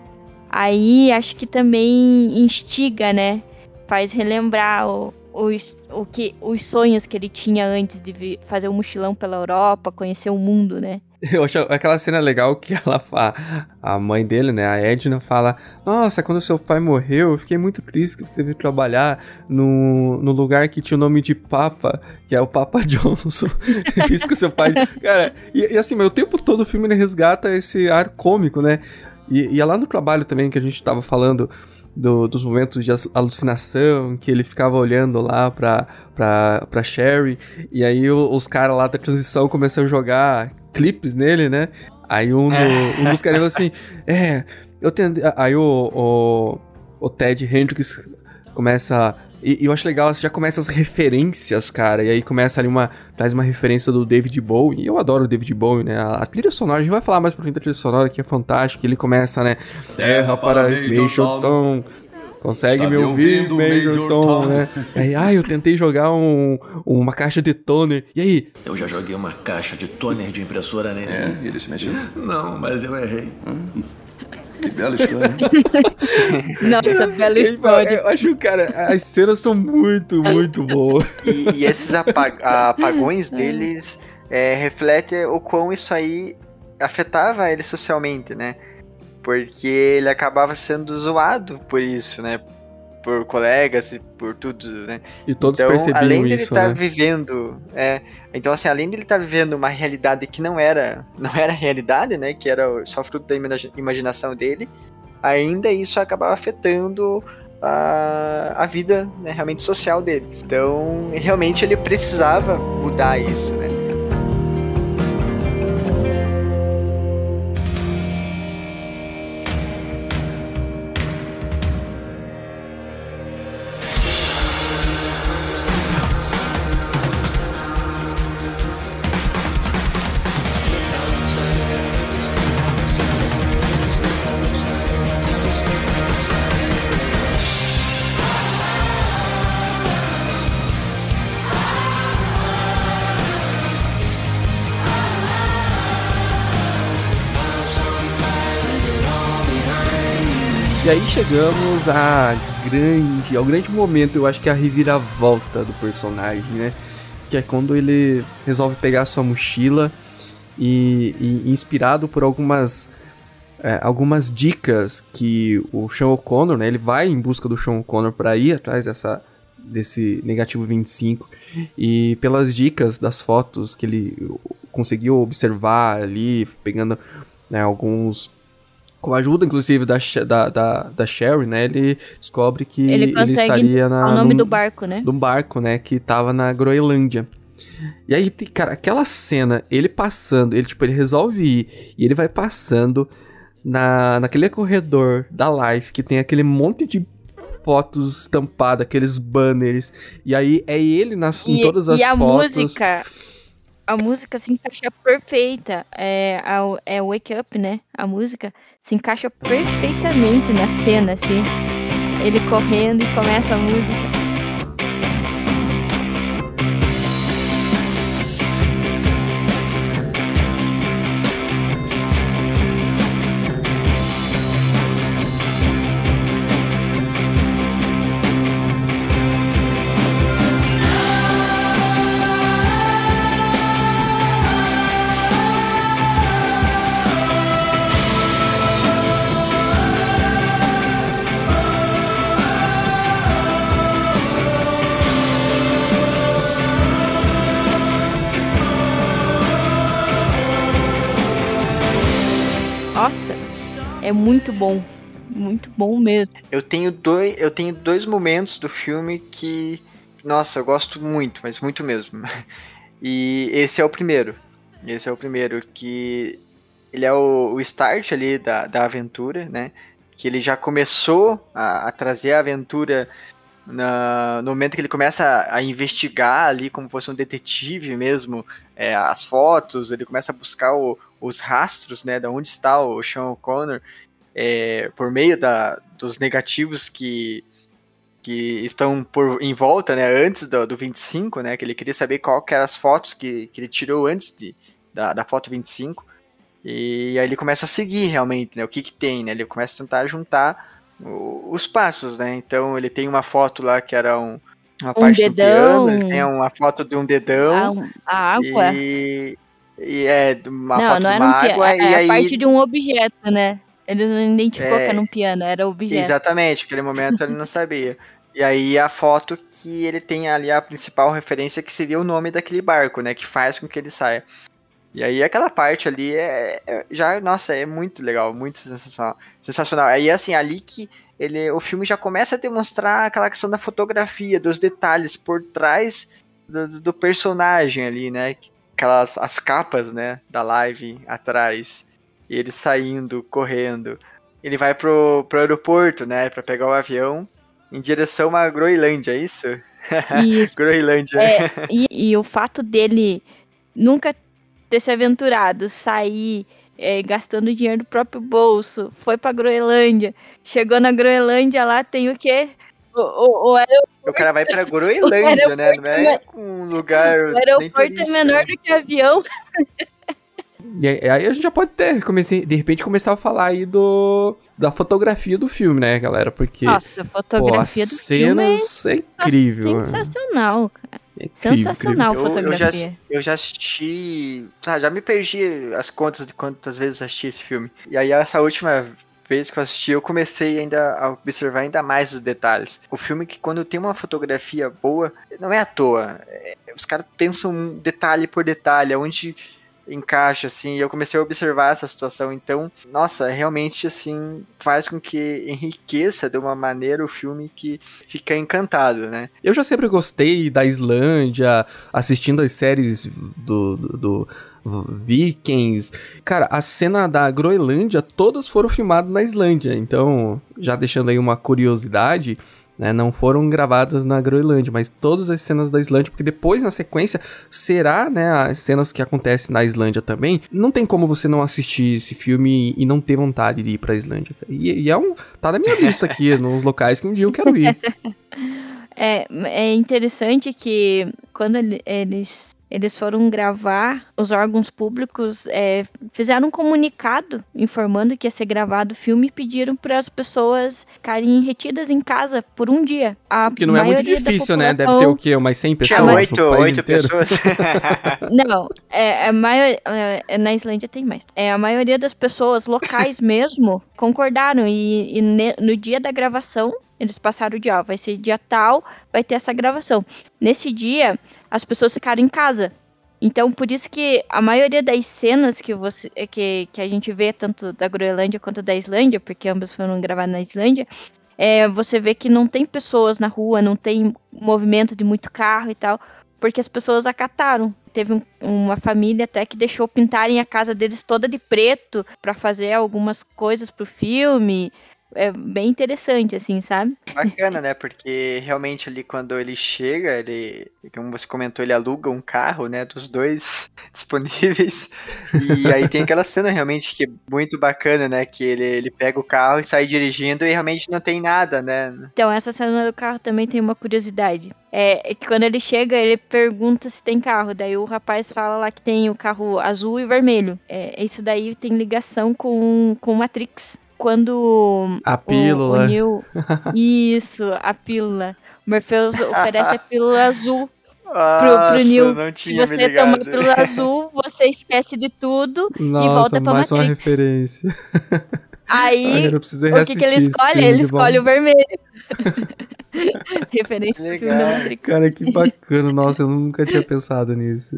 Aí acho que também instiga, né? Faz relembrar o, os, o que, os sonhos que ele tinha antes de fazer um mochilão pela Europa, conhecer o mundo, né? Eu acho aquela cena legal que ela fala, a mãe dele, né, a Edna, fala: Nossa, quando seu pai morreu, eu fiquei muito triste que você teve que trabalhar no, no lugar que tinha o nome de Papa, que é o Papa Johnson. Isso que seu pai. Cara, e, e assim, o tempo todo o filme resgata esse ar cômico, né? E, e é lá no trabalho também que a gente tava falando do, dos momentos de alucinação, que ele ficava olhando lá pra, pra, pra Sherry, e aí os caras lá da transição começaram a jogar clipes nele, né? Aí um, do, um dos caras falou assim: É, eu tentei. Aí o, o, o Ted Hendricks começa. E, e, eu acho legal, você já começa as referências, cara. E aí começa ali uma. Traz uma referência do David Bowie. E eu adoro o David Bowie, né? A, a trilha sonora, a gente vai falar mais pra frente da trilha sonora, que é fantástica. Ele começa, né? Terra para Major Tom. Consegue me ouvir, Major, Major Tom, Tom, né? Aí, ah, eu tentei jogar um, uma caixa de toner. E aí? Eu já joguei uma caixa de toner de impressora nele. É, ele se mexeu? Não, mas eu errei. Hum. Que bela história. Nossa, bela história. Eu acho, cara, as cenas são muito, muito boas. E, e esses apag apagões deles é, refletem o quão isso aí afetava ele socialmente, né? Porque ele acabava sendo zoado por isso, né? Por colegas e por tudo, né? E todos então, percebiam além dele isso, estar tá né? vivendo, é, então assim, além dele estar tá vivendo uma realidade que não era, não era realidade, né? Que era só fruto da imaginação dele, ainda isso acabava afetando a, a vida né, realmente social dele. Então, realmente ele precisava mudar isso, né? Chegamos a grande, ao grande momento, eu acho que é a reviravolta do personagem, né? Que é quando ele resolve pegar sua mochila e, e inspirado por algumas é, algumas dicas que o Sean O'Connor, né? Ele vai em busca do Sean O'Connor para ir atrás dessa desse negativo 25 e pelas dicas das fotos que ele conseguiu observar ali, pegando né, alguns com a ajuda, inclusive, da, da, da, da Sherry, né? Ele descobre que ele, ele estaria na, o nome num- do barco, né? do barco, né? Que tava na Groenlândia. E aí, cara, aquela cena, ele passando, ele, tipo, ele resolve ir, e ele vai passando na, naquele corredor da Life, que tem aquele monte de fotos estampadas, aqueles banners, e aí é ele nas, em E, todas as e a fotos. música, a música se encaixa perfeita. É, a, é Wake Up, né? A música se encaixa perfeitamente na cena, assim. Ele correndo e começa a música. É muito bom. Muito bom mesmo. Eu tenho dois, eu tenho dois momentos do filme que, nossa, eu gosto muito, mas muito mesmo. E esse é o primeiro. Esse é o primeiro que ele é o, o start ali da, da aventura, né? Que ele já começou a, a trazer a aventura na, no momento que ele começa a, investigar ali como fosse um detetive mesmo, é, as fotos, ele começa a buscar o, os rastros, né, da onde está o Sean O'Connor, é, por meio da, dos negativos que, que estão por, em volta, né, antes do, do 25, né, que ele queria saber qual que eram as fotos que, que ele tirou antes de, da, da foto 25, e aí ele começa a seguir realmente, né, o que que tem, né, ele começa a tentar juntar os passos, né? Então ele tem uma foto lá que era um, uma Um parte do dedão. piano, ele tem uma foto de um dedão A, a água. e, e é uma não, foto não de uma um piano. água É e a aí parte de um objeto, né? Eles não identificou É, que era um piano, era objeto. exatamente, naquele momento ele não sabia. E aí a foto que ele tem ali a principal referência que seria o nome daquele barco, né, que faz com que ele saia. E aí aquela parte ali é, é- já, nossa, é muito legal, muito sensacional. Sensacional. Aí assim, ali que ele, o filme já começa a demonstrar aquela questão da fotografia, dos detalhes por trás do, do- personagem ali, né? Aquelas as capas, né, da live atrás. E ele saindo, correndo. Ele vai pro, pro aeroporto, né, Pra pegar o avião em direção à Groenlândia, é isso? Isso. Groenlândia. É, e, e o fato dele nunca ter se aventurado, sair é, gastando dinheiro do próprio bolso, foi pra Groenlândia, chegou na Groenlândia lá, tem o quê? O, o, o aero- O cara vai pra Groenlândia, né? Não é um lugar. o nem aeroporto é menor né? do que avião. E aí a gente já pode ter, comecei, de repente, começar a falar aí do da fotografia do filme, né, galera? Porque Nossa, a pô, fotografia as do filme é cenas é incrível. mano. sensacional, cara. É incrível, Sensacional a Eu, eu, já, fotografia. eu já assisti. Ah, já me perdi as contas de quantas vezes eu assisti esse filme. E aí, essa última vez que eu assisti, eu comecei ainda a observar ainda mais os detalhes. O filme que, quando tem uma fotografia boa, não é à toa. É- os caras pensam detalhe por detalhe, onde encaixa, assim, e eu comecei a observar essa situação. Então, nossa, realmente, assim, faz com que enriqueça de uma maneira o filme que fica encantado, né? Eu já sempre gostei da Islândia, assistindo as séries do, do, do Vikings. Cara, a cena da Groenlândia, todas foram filmadas na Islândia. Então, já deixando aí uma curiosidade, né, não foram gravadas na Groenlândia, mas todas as cenas da Islândia, porque depois, na sequência, será, né, as cenas que acontecem na Islândia também. Não tem como você não assistir esse filme e não ter vontade de ir pra Islândia. cara. E, e é um. Tá na minha lista aqui, nos locais que um dia eu quero ir. É, é interessante que quando ele- eles, eles foram gravar, os órgãos públicos é, fizeram um comunicado informando que ia ser gravado o filme e pediram para as pessoas ficarem retidas em casa por um dia. A Que não é muito difícil, né? Deve ter o quê? Umas 100 pessoas Tinha no oito, país oito inteiro? pessoas. Não, é, a maior, é, na Islândia tem mais. É, a maioria das pessoas locais mesmo concordaram e, e ne- no dia da gravação eles passaram o dia, ó, vai ser dia tal, vai ter essa gravação. Nesse dia as pessoas ficaram em casa. Então por isso que a maioria das cenas que você que, que a gente vê tanto da Groenlândia quanto da Islândia, porque ambas foram gravadas na Islândia, é, você vê que não tem pessoas na rua, não tem movimento de muito carro e tal, porque as pessoas acataram. Teve um- uma família até que deixou pintarem a casa deles toda de preto para fazer algumas coisas pro filme. É bem interessante, assim, sabe? Bacana, né? Porque realmente ali quando ele chega, ele, como você comentou, ele aluga um carro, né? Dos dois disponíveis. E aí tem aquela cena realmente que é muito bacana, né? Que ele, ele pega o carro e sai dirigindo e realmente não tem nada, né? Então, essa cena do carro também tem uma curiosidade. É, é que quando ele chega, ele pergunta se tem carro. Daí o rapaz fala lá que tem o carro azul e vermelho. É, isso daí tem ligação com, com Matrix. Quando A o, o pílula. Neo. Isso, a pílula. O Morpheus oferece a pílula azul pro, Nossa, pro Neo. não Se você tomar a pílula azul, você esquece de tudo Nossa, e volta pra mais uma Matrix. referência. Aí, o que, que ele escolhe? Ele escolhe o vermelho. Referência do filme Legal. da Matrix. Cara, que bacana. Nossa, eu nunca tinha pensado nisso.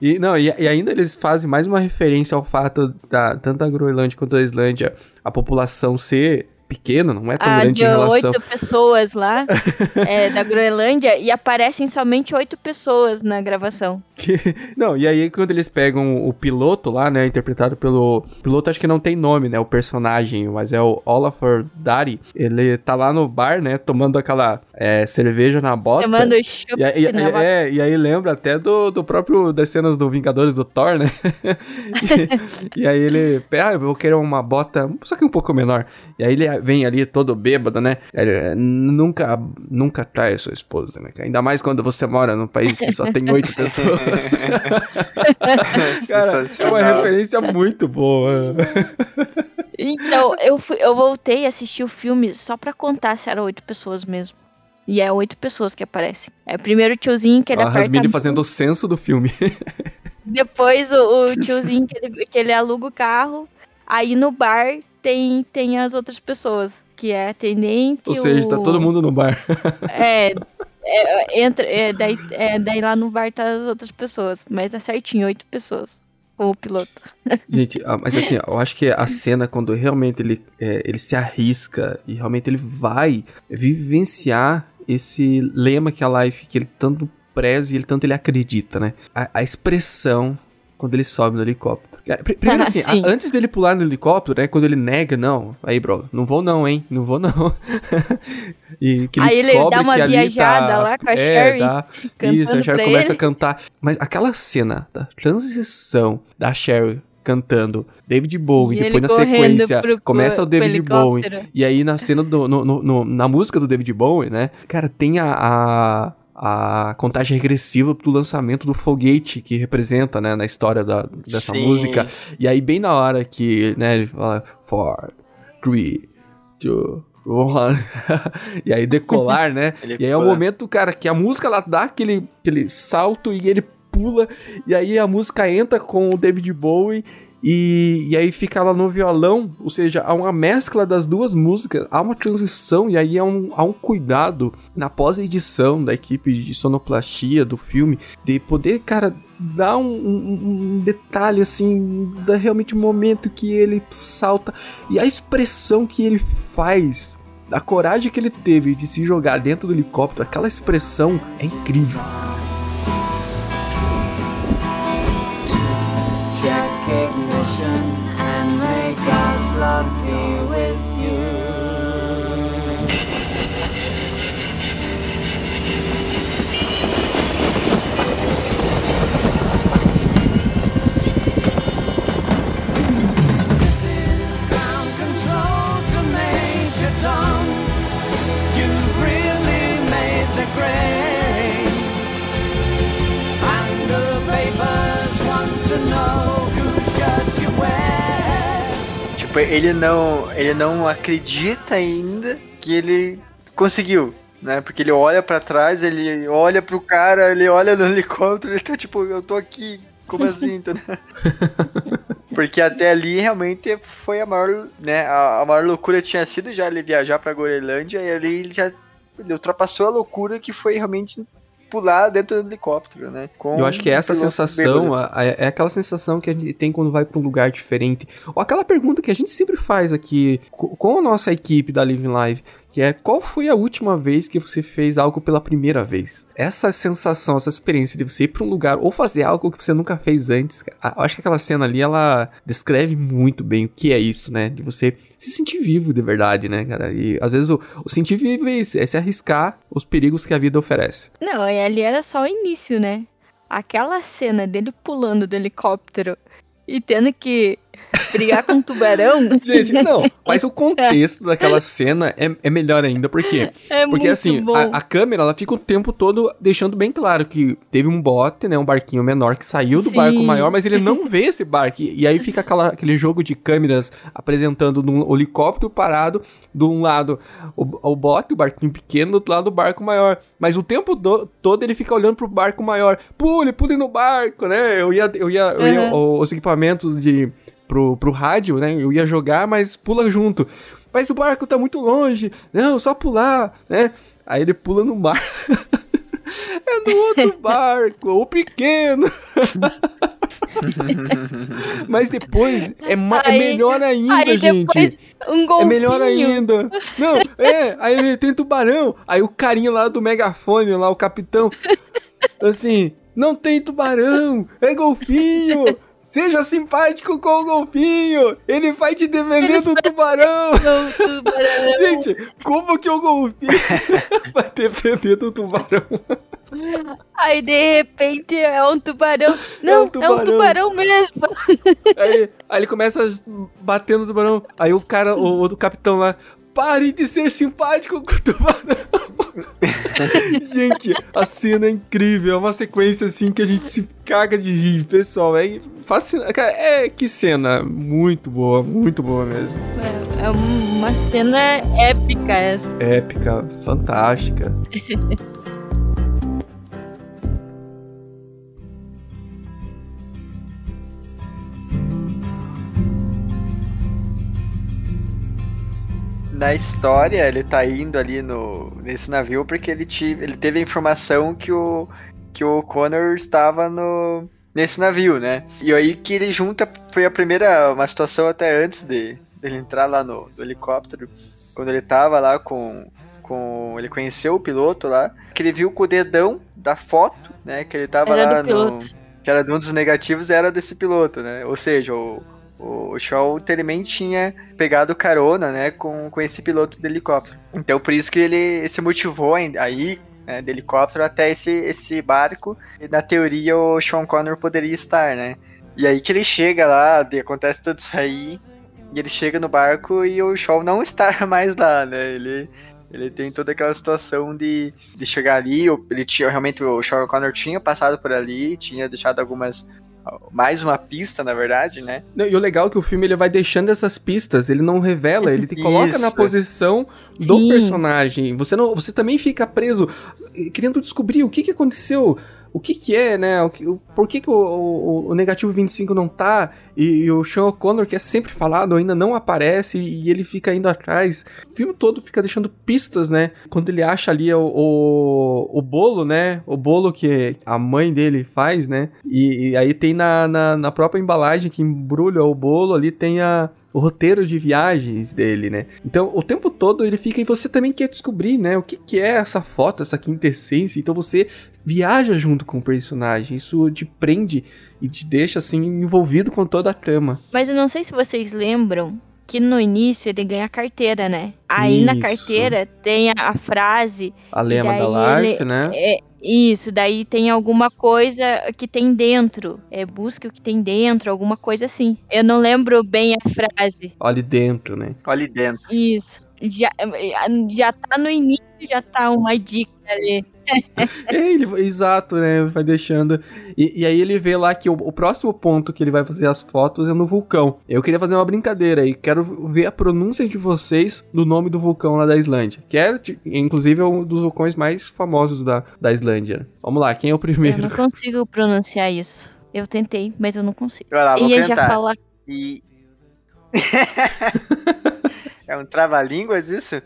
E, não, e, e ainda eles fazem mais uma referência ao fato da tanto da Groenlândia quanto da Islândia, a população ser pequena, não é tão Ah, grande de em relação. oito pessoas lá é, da Groenlândia e aparecem somente oito pessoas na gravação. Que- Não, e aí quando eles pegam o piloto lá, né, interpretado pelo... O piloto acho que não tem nome, né, o personagem, mas é o Olafur Dari. Ele tá lá no bar, né, tomando aquela é, cerveja na bota. Chamando o chup E aí, na boca. é, e aí lembra até do, do próprio das cenas do Vingadores do Thor, né? e, e aí ele ah, eu vou querer uma bota, só que um pouco menor. E aí ele vem ali todo bêbado, né? Ele, nunca, nunca trai a sua esposa, né? Ainda mais quando você mora num país que só tem oito pessoas. Cara, é uma referência muito boa. Então, eu, fui, eu voltei a assistir o filme só pra contar se eram oito pessoas mesmo. E é oito pessoas que aparecem. É primeiro o tiozinho que ele A aperta. Rasmini fazendo o censo do filme. Depois o, o tiozinho que ele, que ele aluga o carro. Aí no bar tem, tem as outras pessoas. Que é atendente. Ou seja, tá o- todo mundo no bar. É. é, entra, é, daí, é, daí lá no bar tá as outras pessoas. Mas é certinho, oito pessoas. Com o piloto. Gente, ah, mas assim, eu acho que a cena quando realmente ele, é, ele se arrisca e realmente ele vai vivenciar esse lema que a Life, que ele tanto preza e ele tanto ele acredita, né? A, a expressão quando ele sobe no helicóptero. Cara, pr- Primeiro Ah, assim, antes dele pular no helicóptero, né? Quando ele nega, não, aí, bro, não vou não, hein? Não vou não. e que ele Aí ele dá uma viajada tá- lá com a é, Sherry, dá- Isso, a Sherry começa ele. a cantar. Mas aquela cena da transição da Sherry cantando David Bowie, E depois na sequência pro- começa o David Bowie. E aí na cena do. no- no- no- na música do David Bowie, né? Cara, tem a. a a contagem regressiva pro lançamento do foguete que representa, né, na história da, dessa Sim. música. E aí, bem na hora que, né, ele fala, four, three, two, one. e aí decolar, né? Ele e aí é o momento, cara, que a música ela dá aquele, aquele salto e ele pula. E aí a música entra com o David Bowie. E, e aí fica ela no violão, ou seja, há uma mescla das duas músicas, há uma transição e aí há um, há um cuidado na pós-edição da equipe de sonoplastia do filme de poder, cara, dar um, um- um detalhe assim, da realmente o momento que ele salta e a expressão que ele faz, a coragem que ele teve de se jogar dentro do helicóptero, aquela expressão é incrível. Love ele não, ele não acredita ainda que ele conseguiu, né? Porque ele olha pra trás, ele olha pro cara, ele olha no helicóptero, ele tá tipo, eu tô aqui, como assim, entendeu? Porque até ali realmente foi a maior, né? A, a maior loucura tinha sido já ele viajar pra Groenlândia e ali ele já ele ultrapassou a loucura que foi realmente pular dentro do helicóptero, né? Com Eu acho que um essa sensação bêbado. a- a- é aquela sensação que a gente tem quando vai pra um lugar diferente. Ou aquela pergunta que a gente sempre faz aqui co- com a nossa equipe da Living Live, que é qual foi a última vez que você fez algo pela primeira vez? Essa sensação, essa experiência de você ir pra um lugar ou fazer algo que você nunca fez antes. acho que aquela cena ali, ela descreve muito bem o que é isso, né? De você se sentir vivo de verdade, né, cara? E às vezes o, o sentir vivo é isso, é se arriscar os perigos que a vida oferece. Não, e ali era só o início, né? Aquela cena dele pulando do helicóptero e tendo que brigar com um tubarão. Gente, não, mas o contexto daquela cena é, é melhor ainda, por quê? É Porque muito assim, a, a câmera ela fica o tempo todo deixando bem claro que teve um bote, né, um barquinho menor que saiu do Sim. barco maior, mas ele não vê esse barco. E, e aí fica aquela, aquele jogo de câmeras apresentando um helicóptero parado, de um lado o, o bote, o barquinho pequeno, do outro lado o barco maior. Mas o tempo do- todo ele fica olhando pro barco maior. Pule, pule no barco, né? Eu ia, eu ia, eu ia Uhum. os equipamentos de pro, pro rádio, né? Eu ia jogar, mas pula junto. Mas o barco tá muito longe. Não, só pular, né? Aí ele pula no mar. é no outro barco, o pequeno. Mas depois é, é Aí- melhor ainda, aí gente. um É golfinho. melhor ainda. Não, é, aí tem tubarão. Aí o carinha lá do megafone, lá, o capitão, assim, não tem tubarão, é golfinho. Seja simpático com o golfinho. Ele vai te defender do tubarão. tubarão. Gente, como que o golfinho vai defender do tubarão? Aí de repente é um tubarão. Não, é um tubarão, tubarão. mesmo. Aí, aí ele começa bater no tubarão. Aí o cara, o outro capitão lá, pare de ser simpático com o tubarão. gente, a cena é incrível. É uma sequência assim que a gente se caga de rir, pessoal. É fascinante. É, que cena muito boa, muito boa mesmo. É uma cena épica essa. Épica, fantástica. Na história, ele tá indo ali no, nesse navio porque ele, ti- ele teve a informação que o, que o Connor estava no, nesse navio, né? E aí que ele junta, foi a primeira, uma situação até antes de dele entrar lá no, no helicóptero, quando ele tava lá com, com. Ele conheceu o piloto lá, que ele viu com o dedão da foto, né? Que ele tava Era lá no. Que era um dos negativos, era desse piloto, né? Ou seja, o, o Shaw também tinha pegado carona, né, com, com esse piloto de helicóptero. Então por isso que ele se motivou aí, né, de helicóptero até esse, esse barco. E na teoria o Sean Connor poderia estar, né? E aí que ele chega lá, acontece tudo isso aí, e ele chega no barco e o Shaw não está mais lá, né? Ele, ele tem toda aquela situação de, de chegar ali, ele tinha, realmente o Sean Connor tinha passado por ali, tinha deixado algumas mais uma pista, na verdade, né? Não, E o legal é que o filme ele vai deixando essas pistas, ele não revela, ele te coloca na Isso. posição do Sim. personagem. Você não, você também fica preso querendo descobrir o que, que aconteceu, o que que é, né? O que, o- por que, que o, o- o negativo 25 não tá e, e o Sean O'Connor, que é sempre falado, ainda não aparece e, ele fica indo atrás. O filme todo fica deixando pistas, né? Quando ele acha ali o, o, o bolo, né? O bolo que a mãe dele faz, né? E, e aí tem na, na, na própria embalagem que embrulha o bolo ali tem a, o roteiro de viagens dele, né? Então, o tempo todo ele fica e você também quer descobrir, né? O que, que é essa foto, essa quintessência. Então você viaja junto com o personagem. Isso te prende e te deixa assim envolvido com toda a trama. Mas eu não sei se vocês lembram que no início ele ganha a carteira, né? Aí na Isso. carteira tem a, frase. A lema da Life, ele- né? É, isso, daí tem alguma coisa que tem dentro. É, busca o que tem dentro, alguma coisa assim. Eu não lembro bem a frase. Olha dentro, né? Olha ali dentro. Isso. Já, já tá no início, já tá uma dica ali. É, ele, exato, né? Vai deixando. E, e aí ele vê lá que o, o próximo ponto que ele vai fazer as fotos é no vulcão. Eu queria fazer uma brincadeira aí. Quero ver a pronúncia de vocês do nome do vulcão lá da Islândia. Que é, inclusive, é um dos vulcões mais famosos da, da Islândia. Vamos lá, quem é o Eu primeiro? não consigo pronunciar isso. Eu tentei, mas eu não consigo. Vai lá, vou e ele já fala. E. é um trava-línguas isso?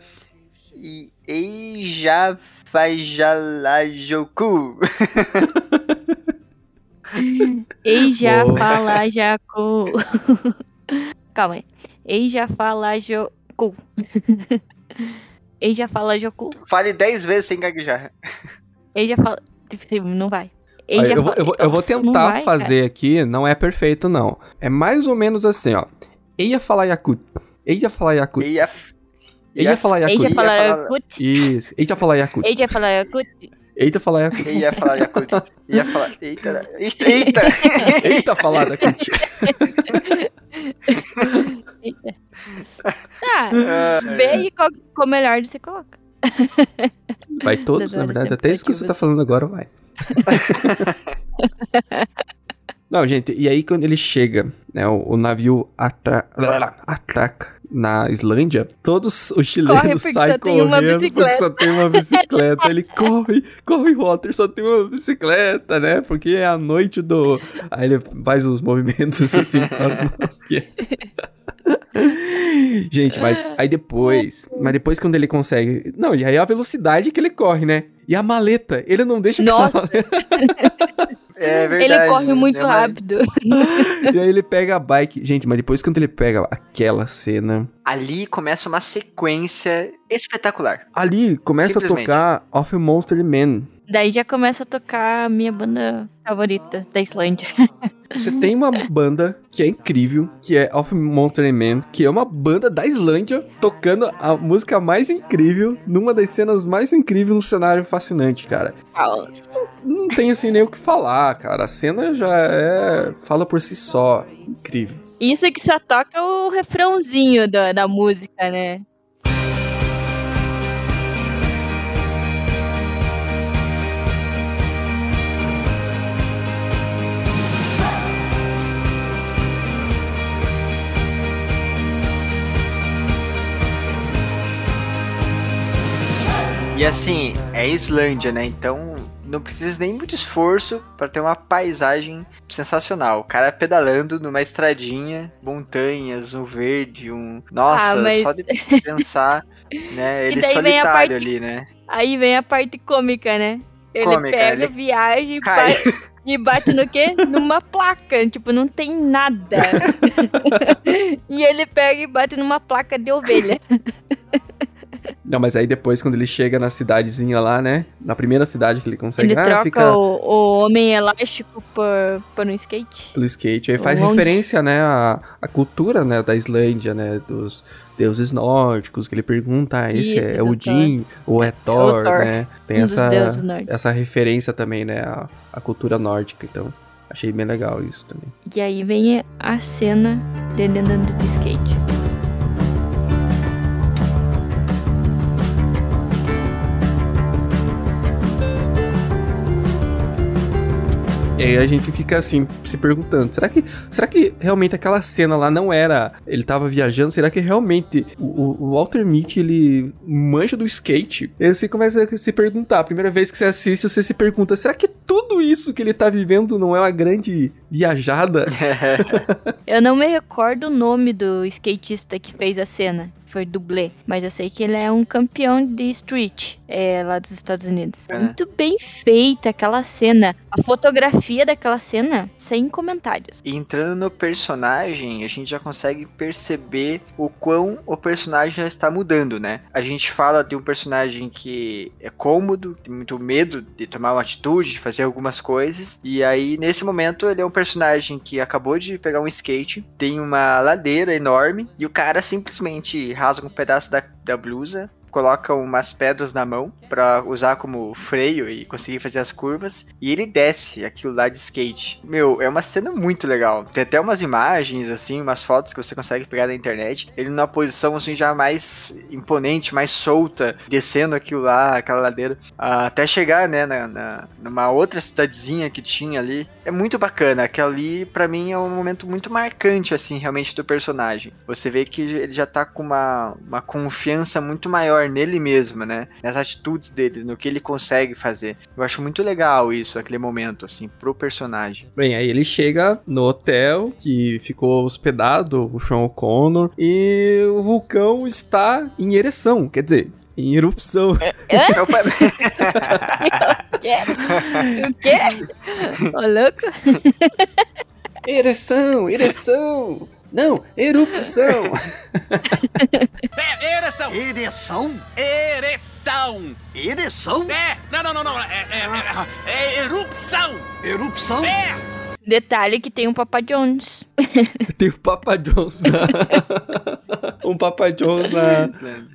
E Eija Fajalajoku. Ei, já Boa. fala Jacu. Calma aí. Ei, já fala Joku. Ei, já fala Joku. Fale 10 vezes sem gaguejar. Ei, já fala. Não vai. Ei, Olha, já eu, vou, eu, vou, eu vou tentar vai, fazer aqui, não é perfeito, não. É mais ou menos assim, ó. Eia falar Yakut. Eia falar Yakut. Eia. Eia falar Yakut. fala falar- Yakut. Isso. Eita falar Yakut. Ei, já fala Yakut. Eita falar Yakut. Ia falar Yakut. Ia falar. Eita. Eita. Eita. Eita falar Yakut. Tá. Vê aí qual, qual melhor você coloca. Vai todos, na verdade. Até isso que você tá falando agora vai. Não, gente, e aí quando ele chega, né, o, o navio atra... atraca. Na Islândia, todos os chilenos saem correndo porque só tem uma bicicleta. Ele corre, corre, Walter, só tem uma bicicleta, né? Porque é a noite do. Aí ele faz os movimentos assim com as mãos. Que... é. Gente, mas aí depois. Mas depois quando ele consegue. Não, e aí a velocidade que ele corre, né? E a maleta, ele não deixa Nossa. É verdade. Ele corre né? muito É uma- rápido. E aí ele pega a bike. Gente, mas depois quando ele pega aquela cena. Ali começa uma sequência espetacular. Ali começa a tocar Of a Monster Man. Daí já começa a tocar a minha banda favorita da Islândia. Você tem uma banda que é incrível, que é Of Monster Man, que é uma banda da Islândia tocando a música mais incrível numa das cenas mais incríveis num cenário fascinante, cara. Não tem assim nem o que falar, cara. A cena já é. fala por si só. Incrível. Isso que só toca o refrãozinho da, da música, né? E assim, é Islândia, né? Então não precisa nem muito esforço para ter uma paisagem sensacional. O cara pedalando numa estradinha, montanhas, um verde, um. Nossa, Ah, mas- só de pensar, né? Ele solitário parte- ali, né? Aí vem a parte cômica, né? Ele Cômica, pega, ele viaja e cai. bate, e bate no quê? Numa placa. Tipo, não tem nada. e ele pega e bate numa placa de ovelha. Não, mas aí depois, quando ele chega na cidadezinha lá, né? Na primeira cidade que ele consegue. Ele ah, troca fica o, o homem elástico por, por um skate. pelo skate. Aí faz referência, né, à, à cultura, né, da Islândia, né, dos deuses nórdicos, que ele pergunta, ah, esse Isso, é do Odin ou é Thor, Thor, né? Tem um essa, essa referência também, né, à, à cultura nórdica, então achei bem legal isso também. E aí vem a cena dele andando de skate. E aí a gente fica assim, se perguntando, será que, será que realmente aquela cena lá não era, ele tava viajando, será que realmente o, o Walter Mitty, ele manja do skate? E aí você começa a se perguntar, a primeira vez que você assiste, você se pergunta, será que tudo isso que ele tá vivendo não é uma grande viajada? Eu não me recordo o nome do skatista que fez a cena. Foi dublê. Mas eu sei que ele é um campeão de street é, lá dos Estados Unidos. É. Muito bem feita aquela cena. A fotografia daquela cena, sem comentários. E entrando no personagem, a gente já consegue perceber o quão o personagem já está mudando, né? A gente fala de um personagem que é cômodo, tem muito medo de tomar uma atitude, de fazer algumas coisas. E aí, nesse momento, ele é um personagem que acabou de pegar um skate, tem uma ladeira enorme, e o cara simplesmente rasga um pedaço da, da blusa. Coloca umas pedras na mão pra usar como freio e conseguir fazer as curvas. E ele desce aquilo lá de skate. Meu, é uma cena muito legal. Tem até umas imagens, assim, umas fotos que você consegue pegar na internet. Ele numa posição, assim, já mais imponente, mais solta, descendo aquilo lá, aquela ladeira. até chegar, né, na, na- numa outra cidadezinha que tinha ali. É muito bacana. Aquela ali, pra mim, é um momento muito marcante, assim, realmente, do personagem. Você vê que ele já tá com uma, uma confiança muito maior nele mesmo, né? Nas atitudes dele, no que ele consegue fazer. Eu acho muito legal isso, aquele momento, assim, pro personagem. Bem, aí ele chega no hotel que ficou hospedado, o Sean O'Connor, e o vulcão está em ereção, quer dizer, em erupção. É o pa- O quê? O quê? Ô, louco? Ereção, ereção! Não, erupção! É, ereção! Ereção? Ereção! Ereção? É! Não, não, não, não. É, é, é, é erupção! Erupção? É! Detalhe que tem um Papa Jones. Tem o Papa John's na... um Papa John's na,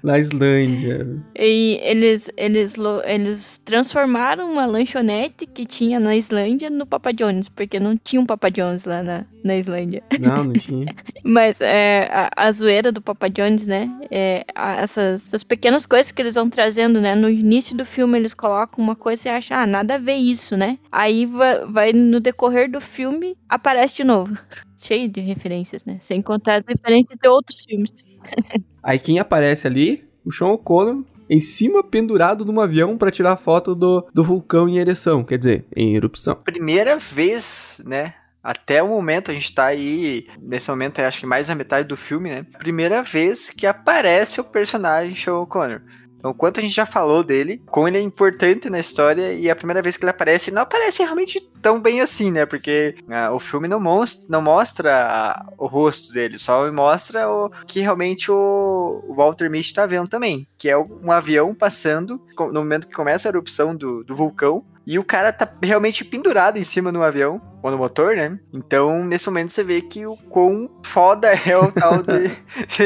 na Islândia. E eles, eles, eles transformaram uma lanchonete que tinha na Islândia no Papa Jones, porque não tinha um Papa Jones lá na, na Islândia. Não, não tinha. Mas é, a, a zoeira do Papa Jones, né? É, a- essas, essas pequenas coisas que eles vão trazendo, né? No início do filme eles colocam uma coisa e você acha, ah, nada a ver isso, né? Aí vai, vai no decorrer do filme, aparece de novo. cheio de referências, né? Sem contar as referências de outros filmes. Aí quem aparece ali? O Sean O'Connor em cima pendurado num avião pra tirar foto do, do vulcão em ereção, quer dizer, em erupção. Primeira vez, né? Até o momento, a gente tá aí. Nesse momento, é, acho que mais a metade do filme, né? Primeira vez que aparece o personagem Sean O'Connor. Então, quanto a gente já falou dele, como ele é importante na história, e a primeira vez que ele aparece, não aparece realmente tão bem assim, né? Porque ah, o filme não, mostra, não mostra o rosto dele, só mostra o que realmente o, o Walter Mitty tá vendo também, que é um avião passando no momento que começa a erupção do, do vulcão, e o cara tá realmente pendurado em cima do avião, ou no motor, né? Então, nesse momento você vê que o quão foda é o tal de,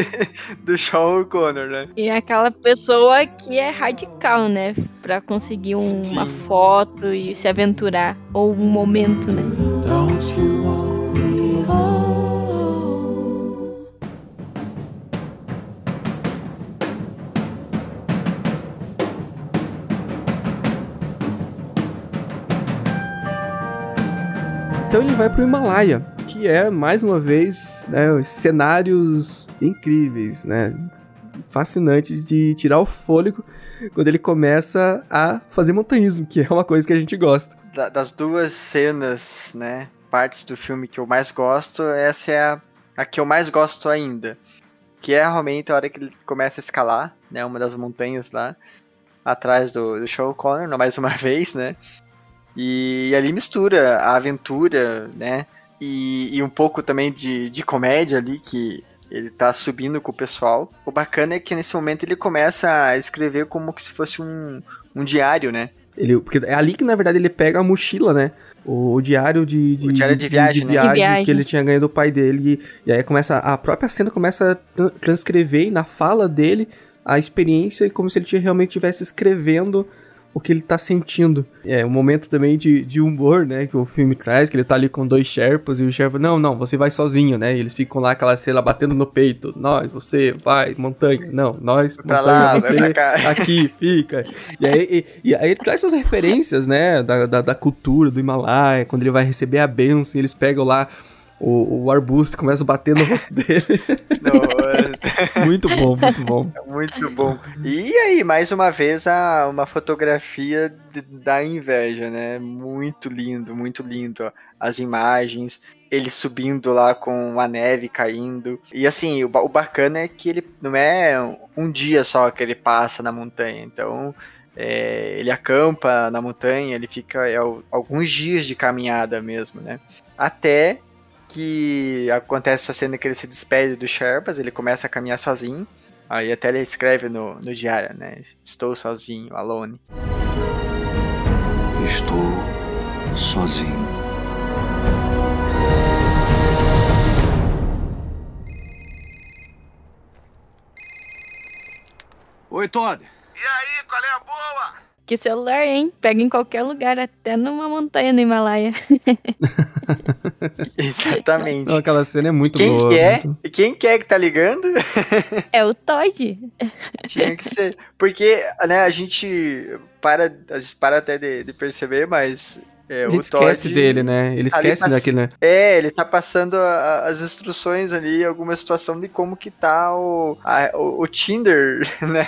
do Sean O'Connor, né? E aquela pessoa que é radical, né? Pra conseguir um- uma foto e se aventurar. Ou um momento, né? Don't you ele vai pro Himalaia, que é, mais uma vez, né, cenários incríveis, né? Fascinantes de tirar o fôlego quando ele começa a fazer montanhismo, que é uma coisa que a gente gosta. Da- das duas cenas, né? Partes do filme que eu mais gosto, essa é a, a que eu mais gosto ainda. Que é realmente a hora que ele começa a escalar, né? Uma das montanhas lá, atrás do, do Connor, mais uma vez, né? E, ali mistura a aventura, né? E, e um pouco também de, de comédia ali, que ele tá subindo com o pessoal. O bacana é que nesse momento ele começa a escrever como que se fosse um, um diário, né? Ele, porque é ali que, na verdade, ele pega a mochila, né? O, o diário de, de, O diário de viagem, né? De viagem. que ele tinha ganho do pai dele. E, e aí começa. A própria cena começa a tran- transcrever na fala dele a experiência, como se ele tivesse- realmente estivesse escrevendo o que ele tá sentindo. É um momento também de, de humor, né? Que o filme traz, que ele tá ali com dois Sherpas e o Sherpa, não, não, você vai sozinho, né? E eles ficam lá aquela cena batendo no peito. Nós, você, vai, montanha. Não, nós, pra montanha, lá, vai você, pra cá. aqui, fica. E aí, e, e aí ele traz essas referências, né? Da, da, da cultura do Himalaia, quando ele vai receber a benção, eles pegam lá o, o arbusto começam a bater no rosto dele. Nossa. muito bom, muito bom. Muito bom. E aí, mais uma vez, a, uma fotografia de- da inveja, né? Muito lindo, muito lindo. ó. As imagens, ele subindo lá com a neve caindo. E assim, o, o bacana é que ele não é um dia só que ele passa na montanha. Então, é, ele acampa na montanha, ele fica é, al- alguns dias de caminhada mesmo, né? Até que acontece essa cena que ele se despede dos Sherpas, ele começa a caminhar sozinho. Aí até ele escreve no, no diário, né? Estou sozinho, alone. Estou sozinho. Oi, Todd. E aí, qual é a boa? Que celular, hein? Pega em qualquer lugar, até numa montanha no Himalaia. Exatamente. Não, aquela cena é muito Quem boa. que é? muito- E quem que é que tá ligando? É o Todd. Tinha que ser. Porque, né, a gente para, a gente para até de, de perceber, mas é, A o gente esquece Todd dele, né? Ele esquece pass- daquele, né? É, ele tá passando a- a- as instruções ali, alguma situação de como que tá o, a- o, o Tinder, né,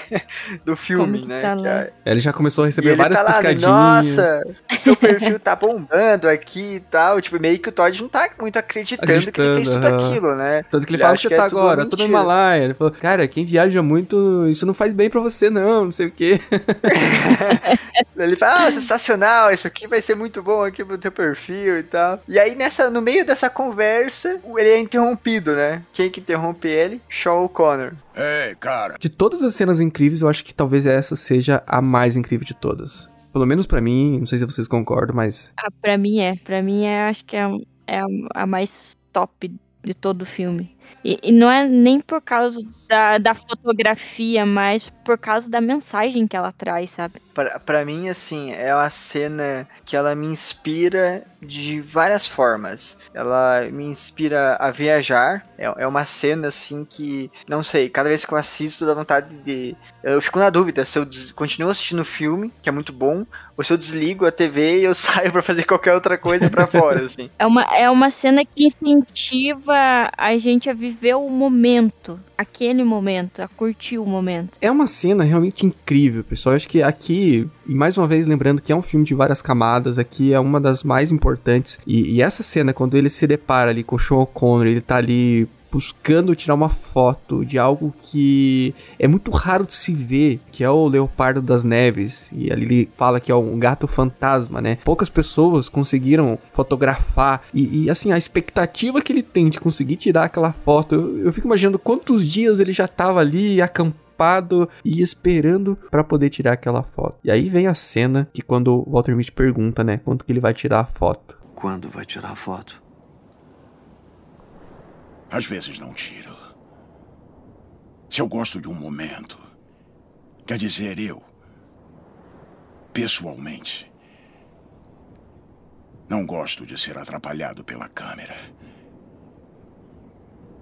do filme, que né? tá que é- Ele já começou a E receber ele várias tá lá, né, piscadinhas. nossa, meu perfil tá bombando aqui e tal. Tipo, meio que o Todd não tá muito acreditando, que ele fez Acreditando, tudo aquilo, né? Tanto que ele Ele fala que você que tá é tudo agora, tô no mentira. Himalaia. Ele falou, cara, quem viaja muito, isso não faz bem pra você, não, não sei o quê. Ele fala, ah, sensacional, isso aqui vai ser muito bom aqui pro teu perfil e tal. E aí, nessa, no meio dessa conversa, ele é interrompido, né? Quem que interrompe ele? Sean O'Connor. Ei, cara. De todas as cenas incríveis, eu acho que talvez essa seja a mais incrível de todas. Pelo menos pra mim, não sei se vocês concordam, mas Ah, pra mim é. Pra mim é, acho que é, a- é a mais top de todo o filme. E, e não é nem por causa da, da fotografia, mas por causa da mensagem que ela traz, sabe? Pra, pra mim, assim, é uma cena que ela me inspira de várias formas. Ela me inspira a viajar. É, é uma cena, assim, que, não sei, cada vez que eu assisto dá vontade de. Eu fico na dúvida se eu des- continuo assistindo o filme, que é muito bom, ou se eu desligo a TV e eu saio pra fazer qualquer outra coisa pra fora, assim. É uma, é uma cena que incentiva a gente a viver o momento, aquele momento, a curtir o momento. É uma cena realmente incrível, pessoal. Eu acho que aqui, e mais uma vez lembrando que é um filme de várias camadas, aqui é uma das mais importantes. E, e essa cena, quando ele se depara ali com o Sean O'Connor, ele tá ali buscando tirar uma foto de algo que é muito raro de se ver, que é o leopardo das neves. E ali ele fala que é um gato fantasma, né? Poucas pessoas conseguiram fotografar. E, e, assim, a expectativa que ele tem de conseguir tirar aquela foto, eu, eu fico imaginando quantos dias ele já tava ali acampado e esperando pra poder tirar aquela foto. E aí vem a cena que quando o Walter Mitty pergunta, né, quanto que ele vai tirar a foto. Quando vai tirar a foto? Às vezes não tiro. Se eu gosto de um momento, quer dizer, eu, pessoalmente, não gosto de ser atrapalhado pela câmera.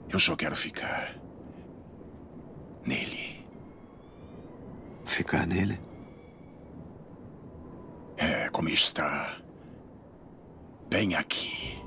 Eu só quero ficar nele. Ficar nele? É como está. Bem aqui.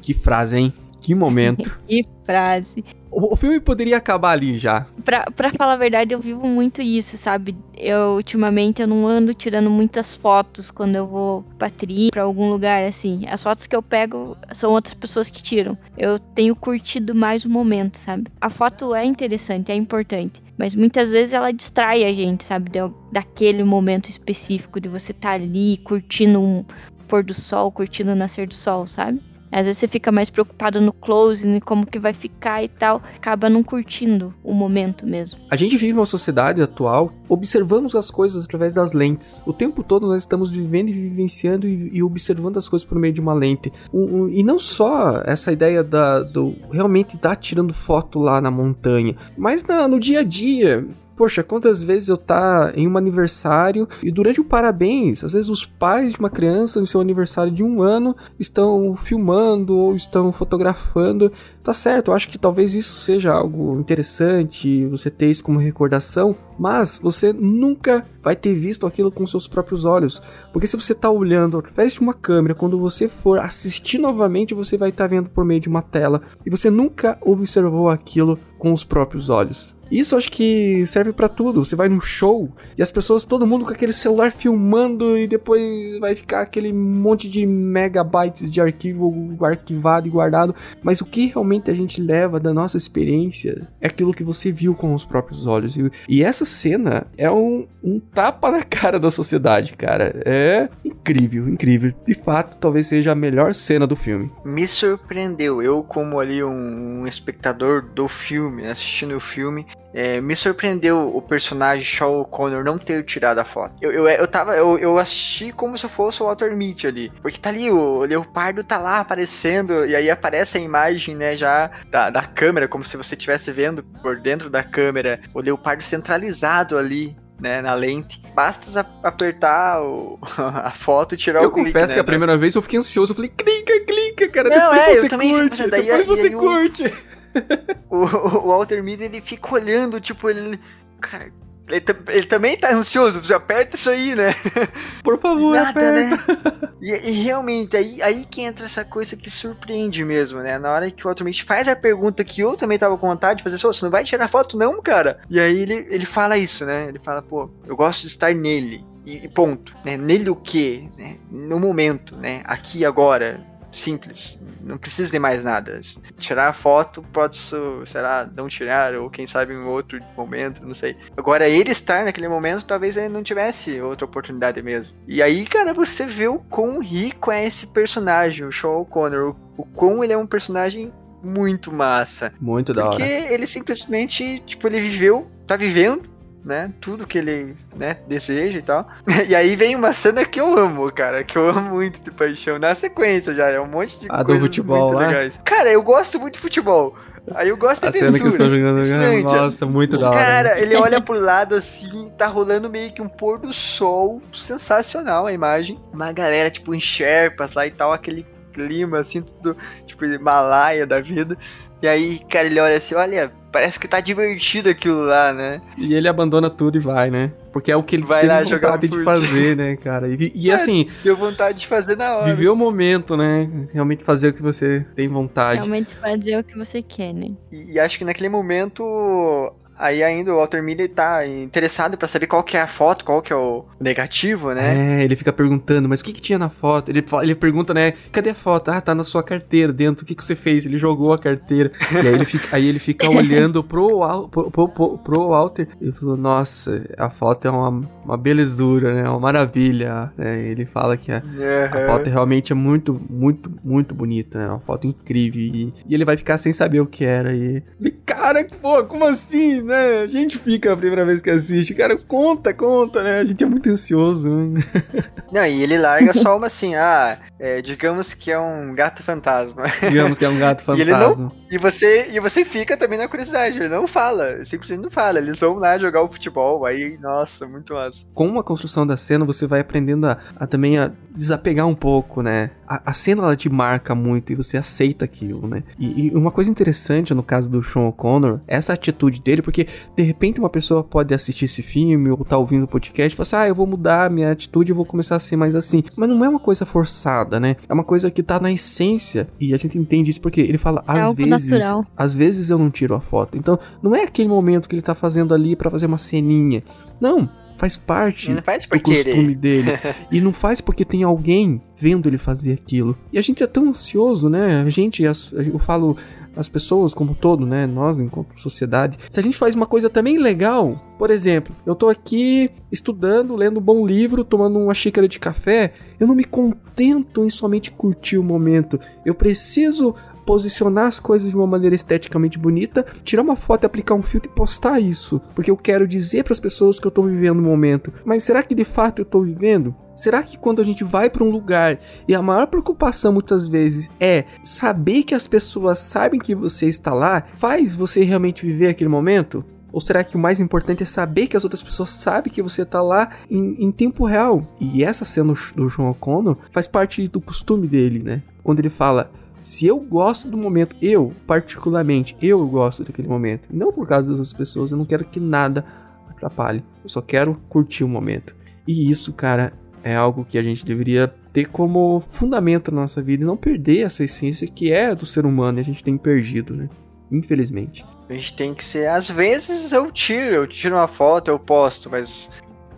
Que frase, hein? Que momento. Que frase. O, o filme poderia acabar ali já. Pra, pra falar a verdade, eu vivo muito isso, sabe? Eu, ultimamente, eu não ando tirando muitas fotos quando eu vou pra tri, pra algum lugar, assim. As fotos que eu pego são outras pessoas que tiram. Eu tenho curtido mais o momento, sabe? A foto é interessante, é importante. Mas muitas vezes ela distrai a gente, sabe? Daquele momento específico de você estar ali curtindo um pôr do sol, curtindo o nascer do sol, sabe? Às vezes você fica mais preocupado no close, em como que vai ficar e tal, acaba não curtindo o momento mesmo. A gente vive uma sociedade atual, observamos as coisas através das lentes. O tempo todo nós estamos vivendo e vivenciando e, e observando as coisas por meio de uma lente. Um- um- e não só essa ideia da, do realmente estar tirando foto lá na montanha, mas na- no dia a dia. Poxa, quantas vezes eu tá em um aniversário e durante o parabéns, às vezes os pais de uma criança no seu aniversário de um ano estão filmando ou estão fotografando. Tá certo, eu acho que talvez isso seja algo interessante, você ter isso como recordação, mas você nunca vai ter visto aquilo com seus próprios olhos. Porque se você tá olhando através de uma câmera, quando você for assistir novamente, você vai estar vendo por meio de uma tela e você nunca observou aquilo com os próprios olhos. Isso acho que serve pra tudo. Você vai num show e as pessoas, todo mundo com aquele celular filmando e depois vai ficar aquele monte de megabytes de arquivo arquivado e guardado. Mas o que realmente a gente leva da nossa experiência é aquilo que você viu com os próprios olhos. E, e essa cena é um, um tapa na cara da sociedade, cara. É incrível, incrível. De fato, talvez seja a melhor cena do filme. me surpreendeu. Eu, como ali um, um espectador do filme, assistindo o filme, é, me surpreendeu o personagem Shaw O'Connor não ter tirado a foto. Eu, eu, eu tava. Eu, eu assisti como se eu fosse o Walter Mitty ali. Porque tá ali, o leopardo tá lá aparecendo, e aí aparece a imagem, né, já da, da câmera, como se você estivesse vendo por dentro da câmera o leopardo centralizado ali. Né, na lente, basta apertar o- a foto e tirar eu o clique, confesso né, que a da- primeira vez eu fiquei ansioso. Eu falei, clica, clica, cara. Não, depois é, você eu também curte. daí- depois você aí o- curte. o, o Walter Mitty, ele fica olhando, tipo, ele. Cara, ele, ele também tá ansioso, você aperta isso aí, né? Por favor, Nada, aperta. né? E, e realmente, aí, aí que entra essa coisa que surpreende mesmo, né? Na hora que o Walter Mitty faz a pergunta que eu também tava com vontade de fazer, "Sô, você não vai tirar foto não, cara? E aí ele, ele fala isso, né? Ele fala, pô, eu gosto de estar nele. E, e ponto, né? Nele o quê? Né? No momento, né? Aqui agora. Simples. Não precisa de mais nada. Tirar a foto, pode, so- sei lá, não tirar, ou quem sabe em outro momento, não sei. Agora, ele estar naquele momento, talvez ele não tivesse outra oportunidade mesmo. E aí, cara, você vê o quão rico é esse personagem, o Sean O'Connor. O, o quão ele é um personagem muito massa. Muito da Porque hora. ele simplesmente, tipo, ele viveu, tá vivendo né? Tudo que ele, né, deseja e tal. E aí vem uma cena que eu amo, cara, que eu amo muito de paixão. Na sequência já, é um monte de A do futebol muito legais. Cara, eu gosto muito de futebol. Aí eu gosto de A cena que eles estão jogando. Islândia. Nossa, muito da hora. Cara, ele olha pro lado assim, tá rolando meio que um pôr do sol sensacional a imagem. Uma galera, tipo, em Sherpas lá e tal, aquele clima assim, tudo, tipo, Himalaia da vida. E aí, cara, ele olha assim, olha, parece que tá divertido aquilo lá, né? E ele abandona tudo e vai, né? Porque é o que ele Vai teve lá jogar vontade de fazer, né, cara? E, e É, assim, Deu vontade de fazer na hora. viver o momento, né? Realmente fazer o que você tem vontade. Realmente fazer o que você quer, né? E, e acho que naquele momento, aí ainda o Walter Miller tá interessado pra saber qual que é a foto, qual que é o negativo, né? É, ele fica perguntando, mas o que, que tinha na foto? Ele, ele pergunta, né? Cadê a foto? Ah, tá na sua carteira dentro. O que, que você fez? Ele jogou a carteira. E aí ele fica, aí ele fica olhando pro, pro, pro, pro, Walter. E falou, nossa, a foto é uma, uma belezura, né? Uma maravilha. né? Ele fala que a, a Aham. foto realmente é muito, muito, muito bonita, né? Uma foto incrível. E, e ele vai ficar sem saber o que era. E cara, pô, como assim, né? A gente fica a primeira vez que assiste. Cara, conta, conta, né? A gente é muito ansioso, né? Não, e ele larga só uma assim, ah, é, digamos que é um gato fantasma. Digamos que é um gato E ele fantasma. não. E você, e você fica também na curiosidade, ele não fala, simplesmente não fala. Eles vão lá jogar o futebol, aí, nossa, muito massa. Com a construção da cena, você vai aprendendo a, a também a desapegar um pouco, né? A, a cena ela te marca muito e você aceita aquilo, né? E, e uma coisa interessante no caso do Sean O'Connor, essa atitude dele, porque de repente uma pessoa pode assistir esse filme ou tá ouvindo o podcast e falar assim, ah, eu vou mudar minha atitude e vou começar a ser mais assim. Mas não é uma coisa forçada, né? É uma coisa que tá na essência e a gente entende isso porque ele fala, É às algo vezes, natural. às vezes eu não tiro a foto. Então, não é aquele momento que ele tá fazendo ali pra fazer uma ceninha. Não, faz parte faz do porque costume ele- dele. e não faz porque tem alguém vendo ele fazer aquilo. E a gente é tão ansioso, né? A gente, eu falo as pessoas como todo, né? Nós, enquanto sociedade. Se a gente faz uma coisa também legal, por exemplo, eu tô aqui estudando, lendo um bom livro, tomando uma xícara de café, eu não me contento em somente curtir o momento. Eu preciso posicionar as coisas de uma maneira esteticamente bonita, tirar uma foto, aplicar um filtro e postar isso, porque eu quero dizer para as pessoas que eu tô vivendo o momento. Mas será que de fato eu tô vivendo? Será que quando a gente vai para um lugar e a maior preocupação muitas vezes é saber que as pessoas sabem que você está lá, faz você realmente viver aquele momento? Ou será que o mais importante é saber que as outras pessoas sabem que você tá lá em, em tempo real? E essa cena do João O'Connor faz parte do costume dele, né? Quando ele fala: se eu gosto do momento, eu, particularmente, eu gosto daquele momento. Não por causa das outras pessoas, eu não quero que nada atrapalhe. Eu só quero curtir o momento. E isso, cara, é algo que a gente deveria ter como fundamento na nossa vida e não perder essa essência que é do ser humano e a gente tem perdido, né? Infelizmente. A gente tem que ser. Às vezes eu tiro, eu tiro uma foto, eu posto, mas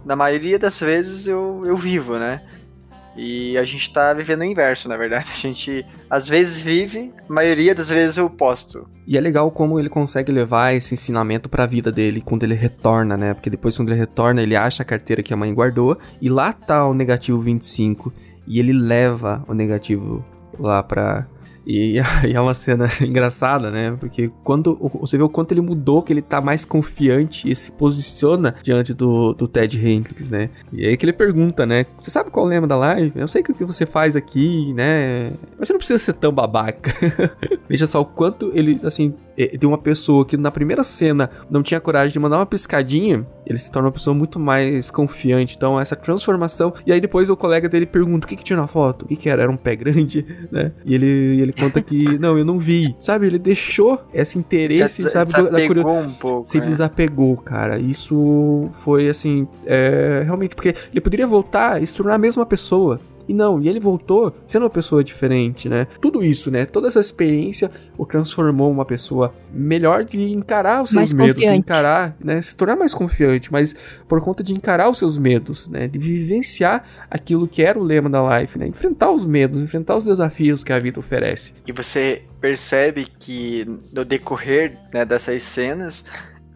na maioria das vezes eu, eu vivo, né? E a gente tá vivendo o inverso, na verdade. A gente às vezes vive, a maioria das vezes eu posto. E é legal como ele consegue levar esse ensinamento pra vida dele quando ele retorna, né? Porque depois quando ele retorna, ele acha a carteira que a mãe guardou e lá tá o negativo 25 e ele leva o negativo lá pra e, e é uma cena engraçada, né? Porque quando você vê o quanto ele mudou, que ele tá mais confiante e se posiciona diante do, do Ted Hendricks, né? E aí que ele pergunta, né? Você sabe qual é o lema da live? Eu sei que o que você faz aqui, né? Mas você não precisa ser tão babaca. Veja só o quanto ele, assim, de uma pessoa que na primeira cena não tinha coragem de mandar uma piscadinha, ele se torna uma pessoa muito mais confiante. Então, essa transformação. E aí depois o colega dele pergunta: o que, que tinha na foto? O que, que era? Era um pé grande, né? E ele, ele conta que, não, eu não vi. Sabe? Ele deixou esse interesse, Já sabe? da desapegou curio- um pouco, Se né? desapegou, cara. Isso foi assim. É, realmente, porque ele poderia voltar e se tornar a mesma pessoa. E não, e ele voltou sendo uma pessoa diferente, né? Tudo isso, né? Toda essa experiência o transformou uma pessoa melhor de encarar os seus Mais medos, confiante. encarar, né? Se tornar mais confiante, mas por conta de encarar os seus medos, né? De vivenciar aquilo que era o lema da life, né? Enfrentar os medos, enfrentar os desafios que a vida oferece. E você percebe que no decorrer né, dessas cenas,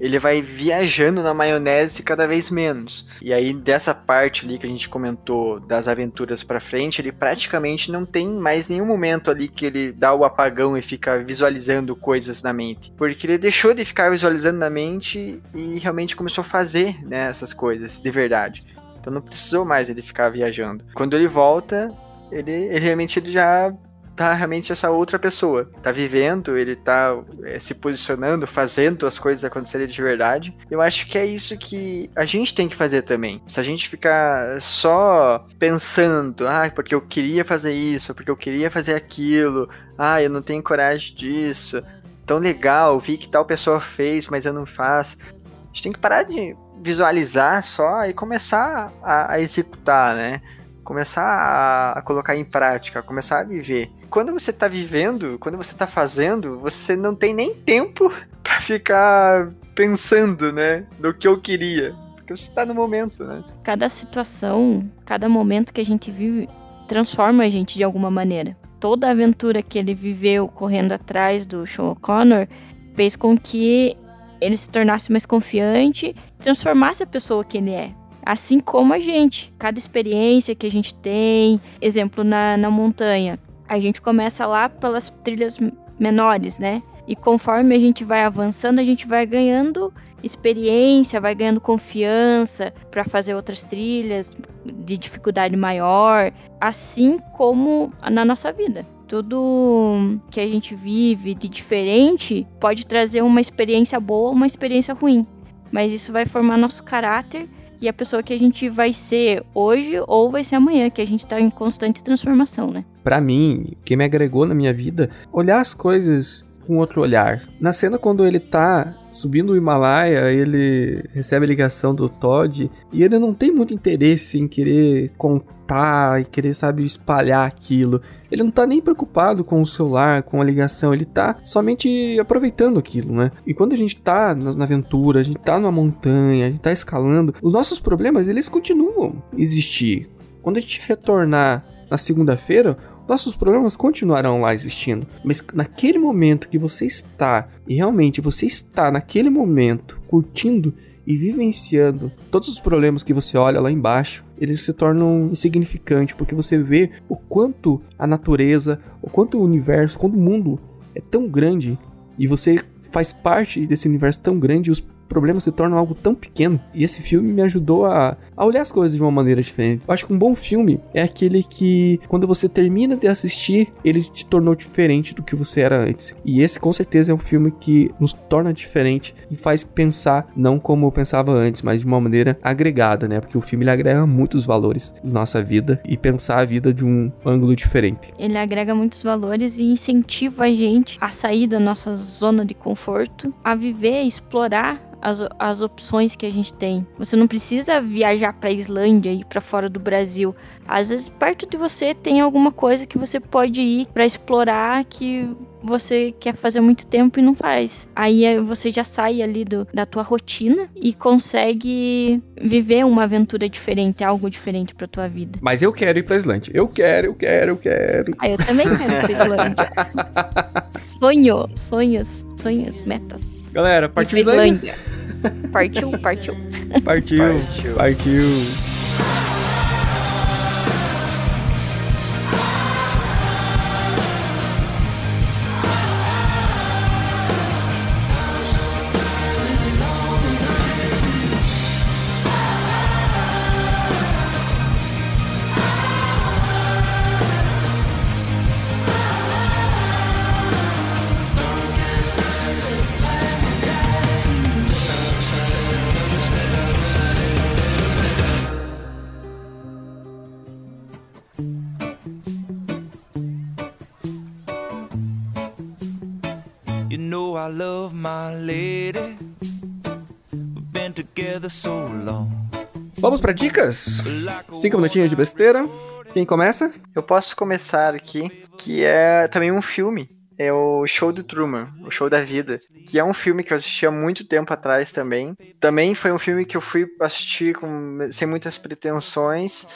ele vai viajando na maionese cada vez menos. E aí, dessa parte ali que a gente comentou das aventuras pra frente, ele praticamente não tem mais nenhum momento ali que ele dá o apagão e fica visualizando coisas na mente. Porque ele deixou de ficar visualizando na mente e realmente começou a fazer né, essas coisas de verdade. Então não precisou mais ele ficar viajando. Quando ele volta, ele, ele realmente ele já tá realmente essa outra pessoa. Tá vivendo, ele tá é, se posicionando, fazendo as coisas acontecerem de verdade. Eu acho que é isso que a gente tem que fazer também. Se a gente ficar só pensando, ah, porque eu queria fazer isso, porque eu queria fazer aquilo, ah, eu não tenho coragem disso, tão legal, vi que tal pessoa fez, mas eu não faço. A gente tem que parar de visualizar só e começar a, a executar, né? Começar a, a, colocar em prática, começar a viver. Quando você tá vivendo, quando você tá fazendo, você não tem nem tempo para ficar pensando, né? No que eu queria. Porque você tá no momento, né? Cada situação, cada momento que a gente vive transforma a gente de alguma maneira. Toda a aventura que ele viveu correndo atrás do Sean O'Connor fez com que ele se tornasse mais confiante, transformasse a pessoa que ele é. Assim como a gente, cada experiência que a gente tem, exemplo na, na montanha, a gente começa lá pelas trilhas menores, né? E conforme a gente vai avançando, a gente vai ganhando experiência, vai ganhando confiança para fazer outras trilhas de dificuldade maior, assim como na nossa vida tudo que a gente vive de diferente pode trazer uma experiência boa ou uma experiência ruim. Mas isso vai formar nosso caráter e a pessoa que a gente vai ser hoje ou vai ser amanhã, que a gente tá em constante transformação, né? Para mim, que me agregou na minha vida, olhar as coisas com outro olhar. Na cena quando ele tá subindo o Himalaia, ele recebe a ligação do Todd e ele não tem muito interesse em querer contar e querer, sabe, espalhar aquilo. Ele não tá nem preocupado com o celular, com a ligação, ele tá somente aproveitando aquilo, né? E quando a gente tá na aventura, a gente tá numa montanha, a gente tá escalando, os nossos problemas, eles continuam existir. Quando a gente retornar na segunda-feira, nossos problemas continuarão lá existindo. Mas naquele momento que você está, e realmente você está naquele momento curtindo e vivenciando todos os problemas que você olha lá embaixo, eles se tornam insignificantes, porque você vê o quanto a natureza, o quanto o universo, quanto o mundo é tão grande e você faz parte desse universo tão grande os problemas se tornam algo tão pequeno. E esse filme me ajudou a, a olhar as coisas de uma maneira diferente. Eu acho que um bom filme é aquele que, quando você termina de assistir, ele te tornou diferente do que você era antes. E esse, com certeza, é um filme que nos torna diferente e faz pensar, não como eu pensava antes, mas de uma maneira agregada, né? Porque o filme ele agrega muitos valores na nossa vida e pensar a vida de um ângulo diferente. Ele agrega muitos valores e incentiva a gente a sair da nossa zona de conforto, a viver, explorar as, as opções que a gente tem. Você não precisa viajar para Islândia e para fora do Brasil. Às vezes perto de você tem alguma coisa que você pode ir para explorar que você quer fazer muito tempo e não faz. Aí é, você já sai ali do, da tua rotina e consegue viver uma aventura diferente, algo diferente para tua vida. Mas eu quero ir para Islândia. Eu quero, eu quero, eu quero. Ah, eu também quero ir pra Islândia. Sonho, sonhos, sonhos, metas. Galera, partiu Islândia. Partiu, partiu. Partiu, partiu. partiu. Vamos para dicas? Cinco minutinhos de besteira. Quem começa? Eu posso começar aqui, que é também um filme. É o Show do Truman, o Show da Vida, que é um filme que eu assisti há muito tempo atrás também. Também foi um filme que eu fui assistir com, sem muitas pretensões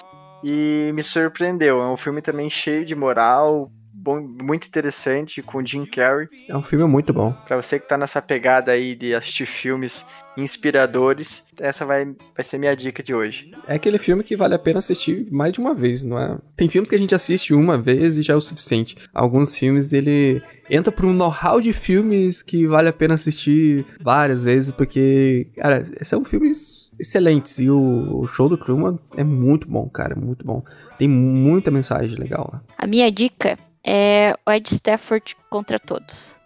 e me surpreendeu. É um filme também cheio de moral, bom, muito interessante com o Jim Carrey. É um filme muito bom. Pra você que tá nessa pegada aí de assistir filmes inspiradores, essa vai, vai ser minha dica de hoje. É aquele filme que vale a pena assistir mais de uma vez, não é? Tem filmes que a gente assiste uma vez e já é o suficiente. Alguns filmes ele entra por um know-how de filmes que vale a pena assistir várias vezes, porque, cara, são filmes excelentes. E o, o show do Truman é muito bom, cara, muito bom. Tem muita mensagem legal lá. A minha dica é o Ed Stafford contra todos.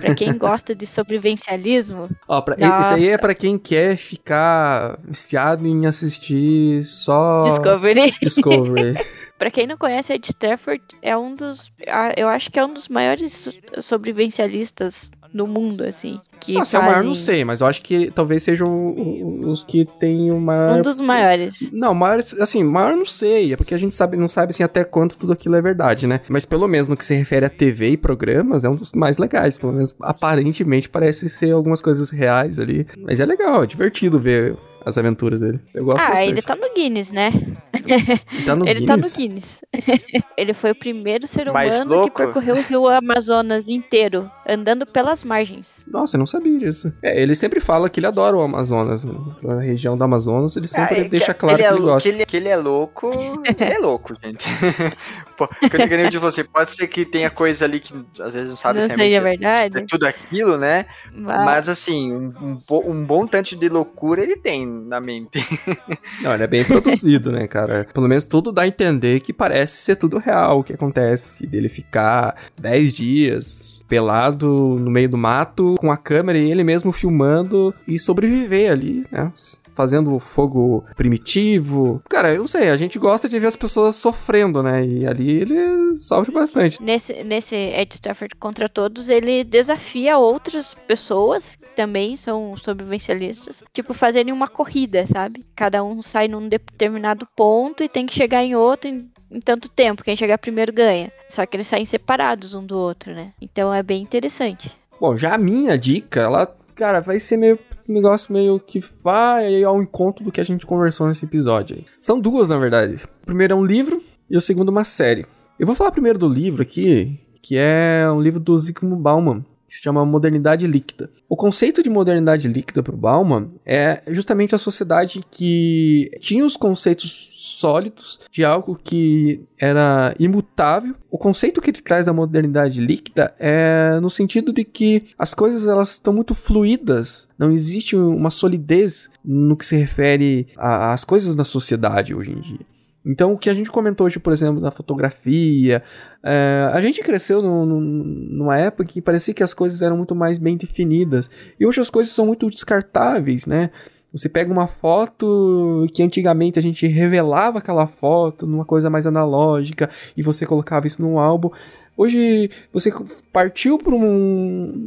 Pra quem gosta de sobrevivencialismo. Ó, pra, isso aí é pra quem quer ficar viciado em assistir só Discovery. Discovery. Pra quem não conhece, Ed Stafford é um dos. Eu acho que é um dos maiores so- sobrevivencialistas do mundo, assim. Que Nossa, é o maior, fazem... não sei, mas eu acho que talvez sejam os que têm uma. Um dos maiores. Não, maior, assim, maior não sei, é porque a gente sabe, não sabe assim até quanto tudo aquilo é verdade, né? Mas pelo menos no que se refere a TV e programas, é um dos mais legais, pelo menos aparentemente parece ser algumas coisas reais ali. Mas é legal, é divertido ver as aventuras dele. Eu gosto ah, bastante. ele tá no Guinness, né? Tá no ele tá no Guinness? Guinness. ele foi o primeiro ser Mais humano que percorreu o rio Amazonas inteiro, andando pelas margens. Nossa, eu não sabia disso. É, ele sempre fala que ele adora o Amazonas, né? a região do Amazonas, ele sempre Ah, é deixa que- claro que ele ele, é, lou- gosta. Que ele, que ele é louco, ele é louco, gente. Pô, que eu nem de você, pode ser que tenha coisa ali que às vezes não sabe Não se seja realmente verdade. é tudo aquilo, né? Mas- Mas assim, um, um um bom tanto de loucura ele tem na mente. Não, ele é bem produzido, né, cara? Pelo menos tudo dá a entender que parece ser tudo real o que acontece. Dele ficar 10 dias pelado no meio do mato, com a câmera e ele mesmo filmando e sobreviver ali, né? Fazendo fogo primitivo. Cara, eu não sei, a gente gosta de ver as pessoas sofrendo, né? E ali ele sofre bastante. Nesse, nesse Ed Stafford contra todos, ele desafia outras pessoas que também são sobrevivencialistas, tipo, fazerem uma corrida, sabe? Cada um sai num determinado ponto e tem que chegar em outro em, em tanto tempo. Quem chegar primeiro ganha. Só que eles saem separados um do outro, né? Então é bem interessante. Bom, já a minha dica, ela, cara, vai ser meio um negócio meio que vai ao encontro do que a gente conversou nesse episódio aí. São duas, na verdade. O primeiro é um livro e o segundo uma série. Eu vou falar primeiro do livro aqui, que é um livro do Zygmunt Bauman, que se chama Modernidade Líquida. O conceito de modernidade líquida para o Bauman é justamente a sociedade que tinha os conceitos sólidos de algo que era imutável. O conceito que ele traz da modernidade líquida é no sentido de que as coisas elas estão muito fluídas, não existe uma solidez no que se refere às coisas da sociedade hoje em dia. Então, o que a gente comentou hoje, por exemplo, da fotografia, é, a gente cresceu no- no- numa época que parecia que as coisas eram muito mais bem definidas. E hoje as coisas são muito descartáveis, né? Você pega uma foto que antigamente a gente revelava aquela foto numa coisa mais analógica e você colocava isso num álbum. Hoje você partiu para um,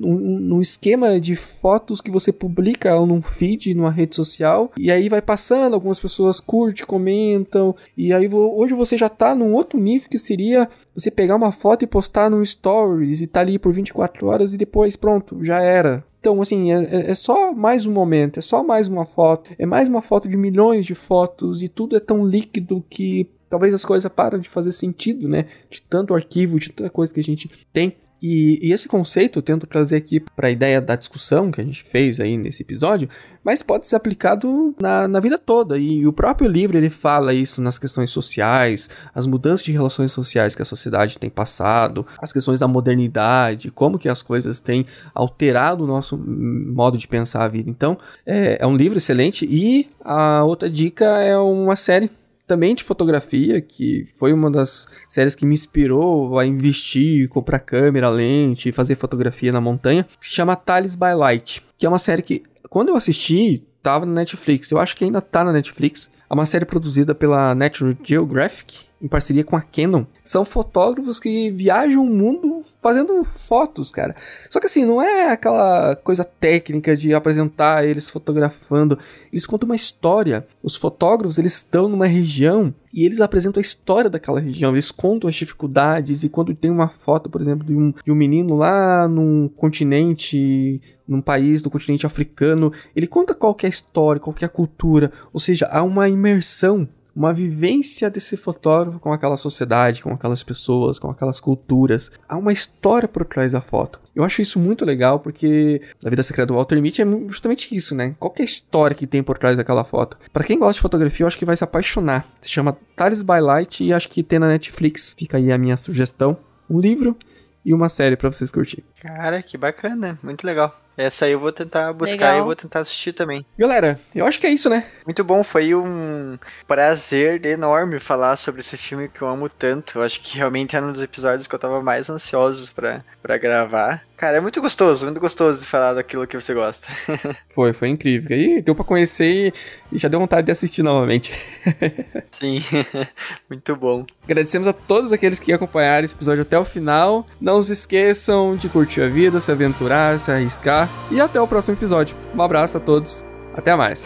um, um esquema de fotos que você publica num feed, numa rede social, e aí vai passando, algumas pessoas curtem, comentam, e aí hoje você já tá num outro nível que seria você pegar uma foto e postar no Stories e tá ali por 24 horas e depois pronto, já era. Então, assim, é, é- é só mais um momento, é só mais uma foto, é mais uma foto de milhões de fotos e tudo é tão líquido que talvez as coisas param de fazer sentido, né? De tanto arquivo, de tanta coisa que a gente tem. E, e esse conceito eu tento trazer aqui para a ideia da discussão que a gente fez aí nesse episódio, mas pode ser aplicado na, na vida toda. E o próprio livro ele fala isso nas questões sociais, as mudanças de relações sociais que a sociedade tem passado, as questões da modernidade, como que as coisas têm alterado o nosso modo de pensar a vida. Então, é, é um livro excelente. E a outra dica é uma série também de fotografia, que foi uma das séries que me inspirou a investir, comprar câmera, lente, fazer fotografia na montanha, que se chama Thales by Light, que é uma série que, quando eu assisti, tava na Netflix, eu acho que ainda tá na Netflix, é uma série produzida pela National Geographic, em parceria com a Canon. São fotógrafos que viajam o mundo fazendo fotos, cara. Só que assim, não é aquela coisa técnica de apresentar eles fotografando. Eles contam uma história. Os fotógrafos, eles estão numa região e eles apresentam a história daquela região. Eles contam as dificuldades e quando tem uma foto, por exemplo, de um, de um menino lá num continente num país do continente africano, ele conta qual é a história, qual é a cultura, ou seja, há uma imersão uma vivência desse fotógrafo com aquela sociedade, com aquelas pessoas, com aquelas culturas. Há uma história por trás da foto. Eu acho isso muito legal porque a vida secreta do Walter Mitty é justamente isso, né? Qual é a história que tem por trás daquela foto? Para quem gosta de fotografia, eu acho que vai se apaixonar. Se chama Tales by Light e acho que tem na Netflix. Fica aí a minha sugestão. Um livro e uma série para vocês curtirem. Cara, que bacana, muito legal. Essa aí eu vou tentar buscar Legal. e eu vou tentar assistir também. Galera, eu acho que é isso, né? Muito bom, foi um prazer enorme falar sobre esse filme que eu amo tanto. Eu acho que realmente era um dos episódios que eu tava mais ansioso pra gravar. Cara, é muito gostoso, muito gostoso de falar daquilo que você gosta. Foi, foi incrível. E deu pra conhecer e já deu vontade de assistir novamente. Sim, muito bom. Agradecemos a todos aqueles que acompanharam esse episódio até o final. Não se esqueçam de curtir a vida, se aventurar, se arriscar. E até o próximo episódio. Um abraço a todos. Até mais.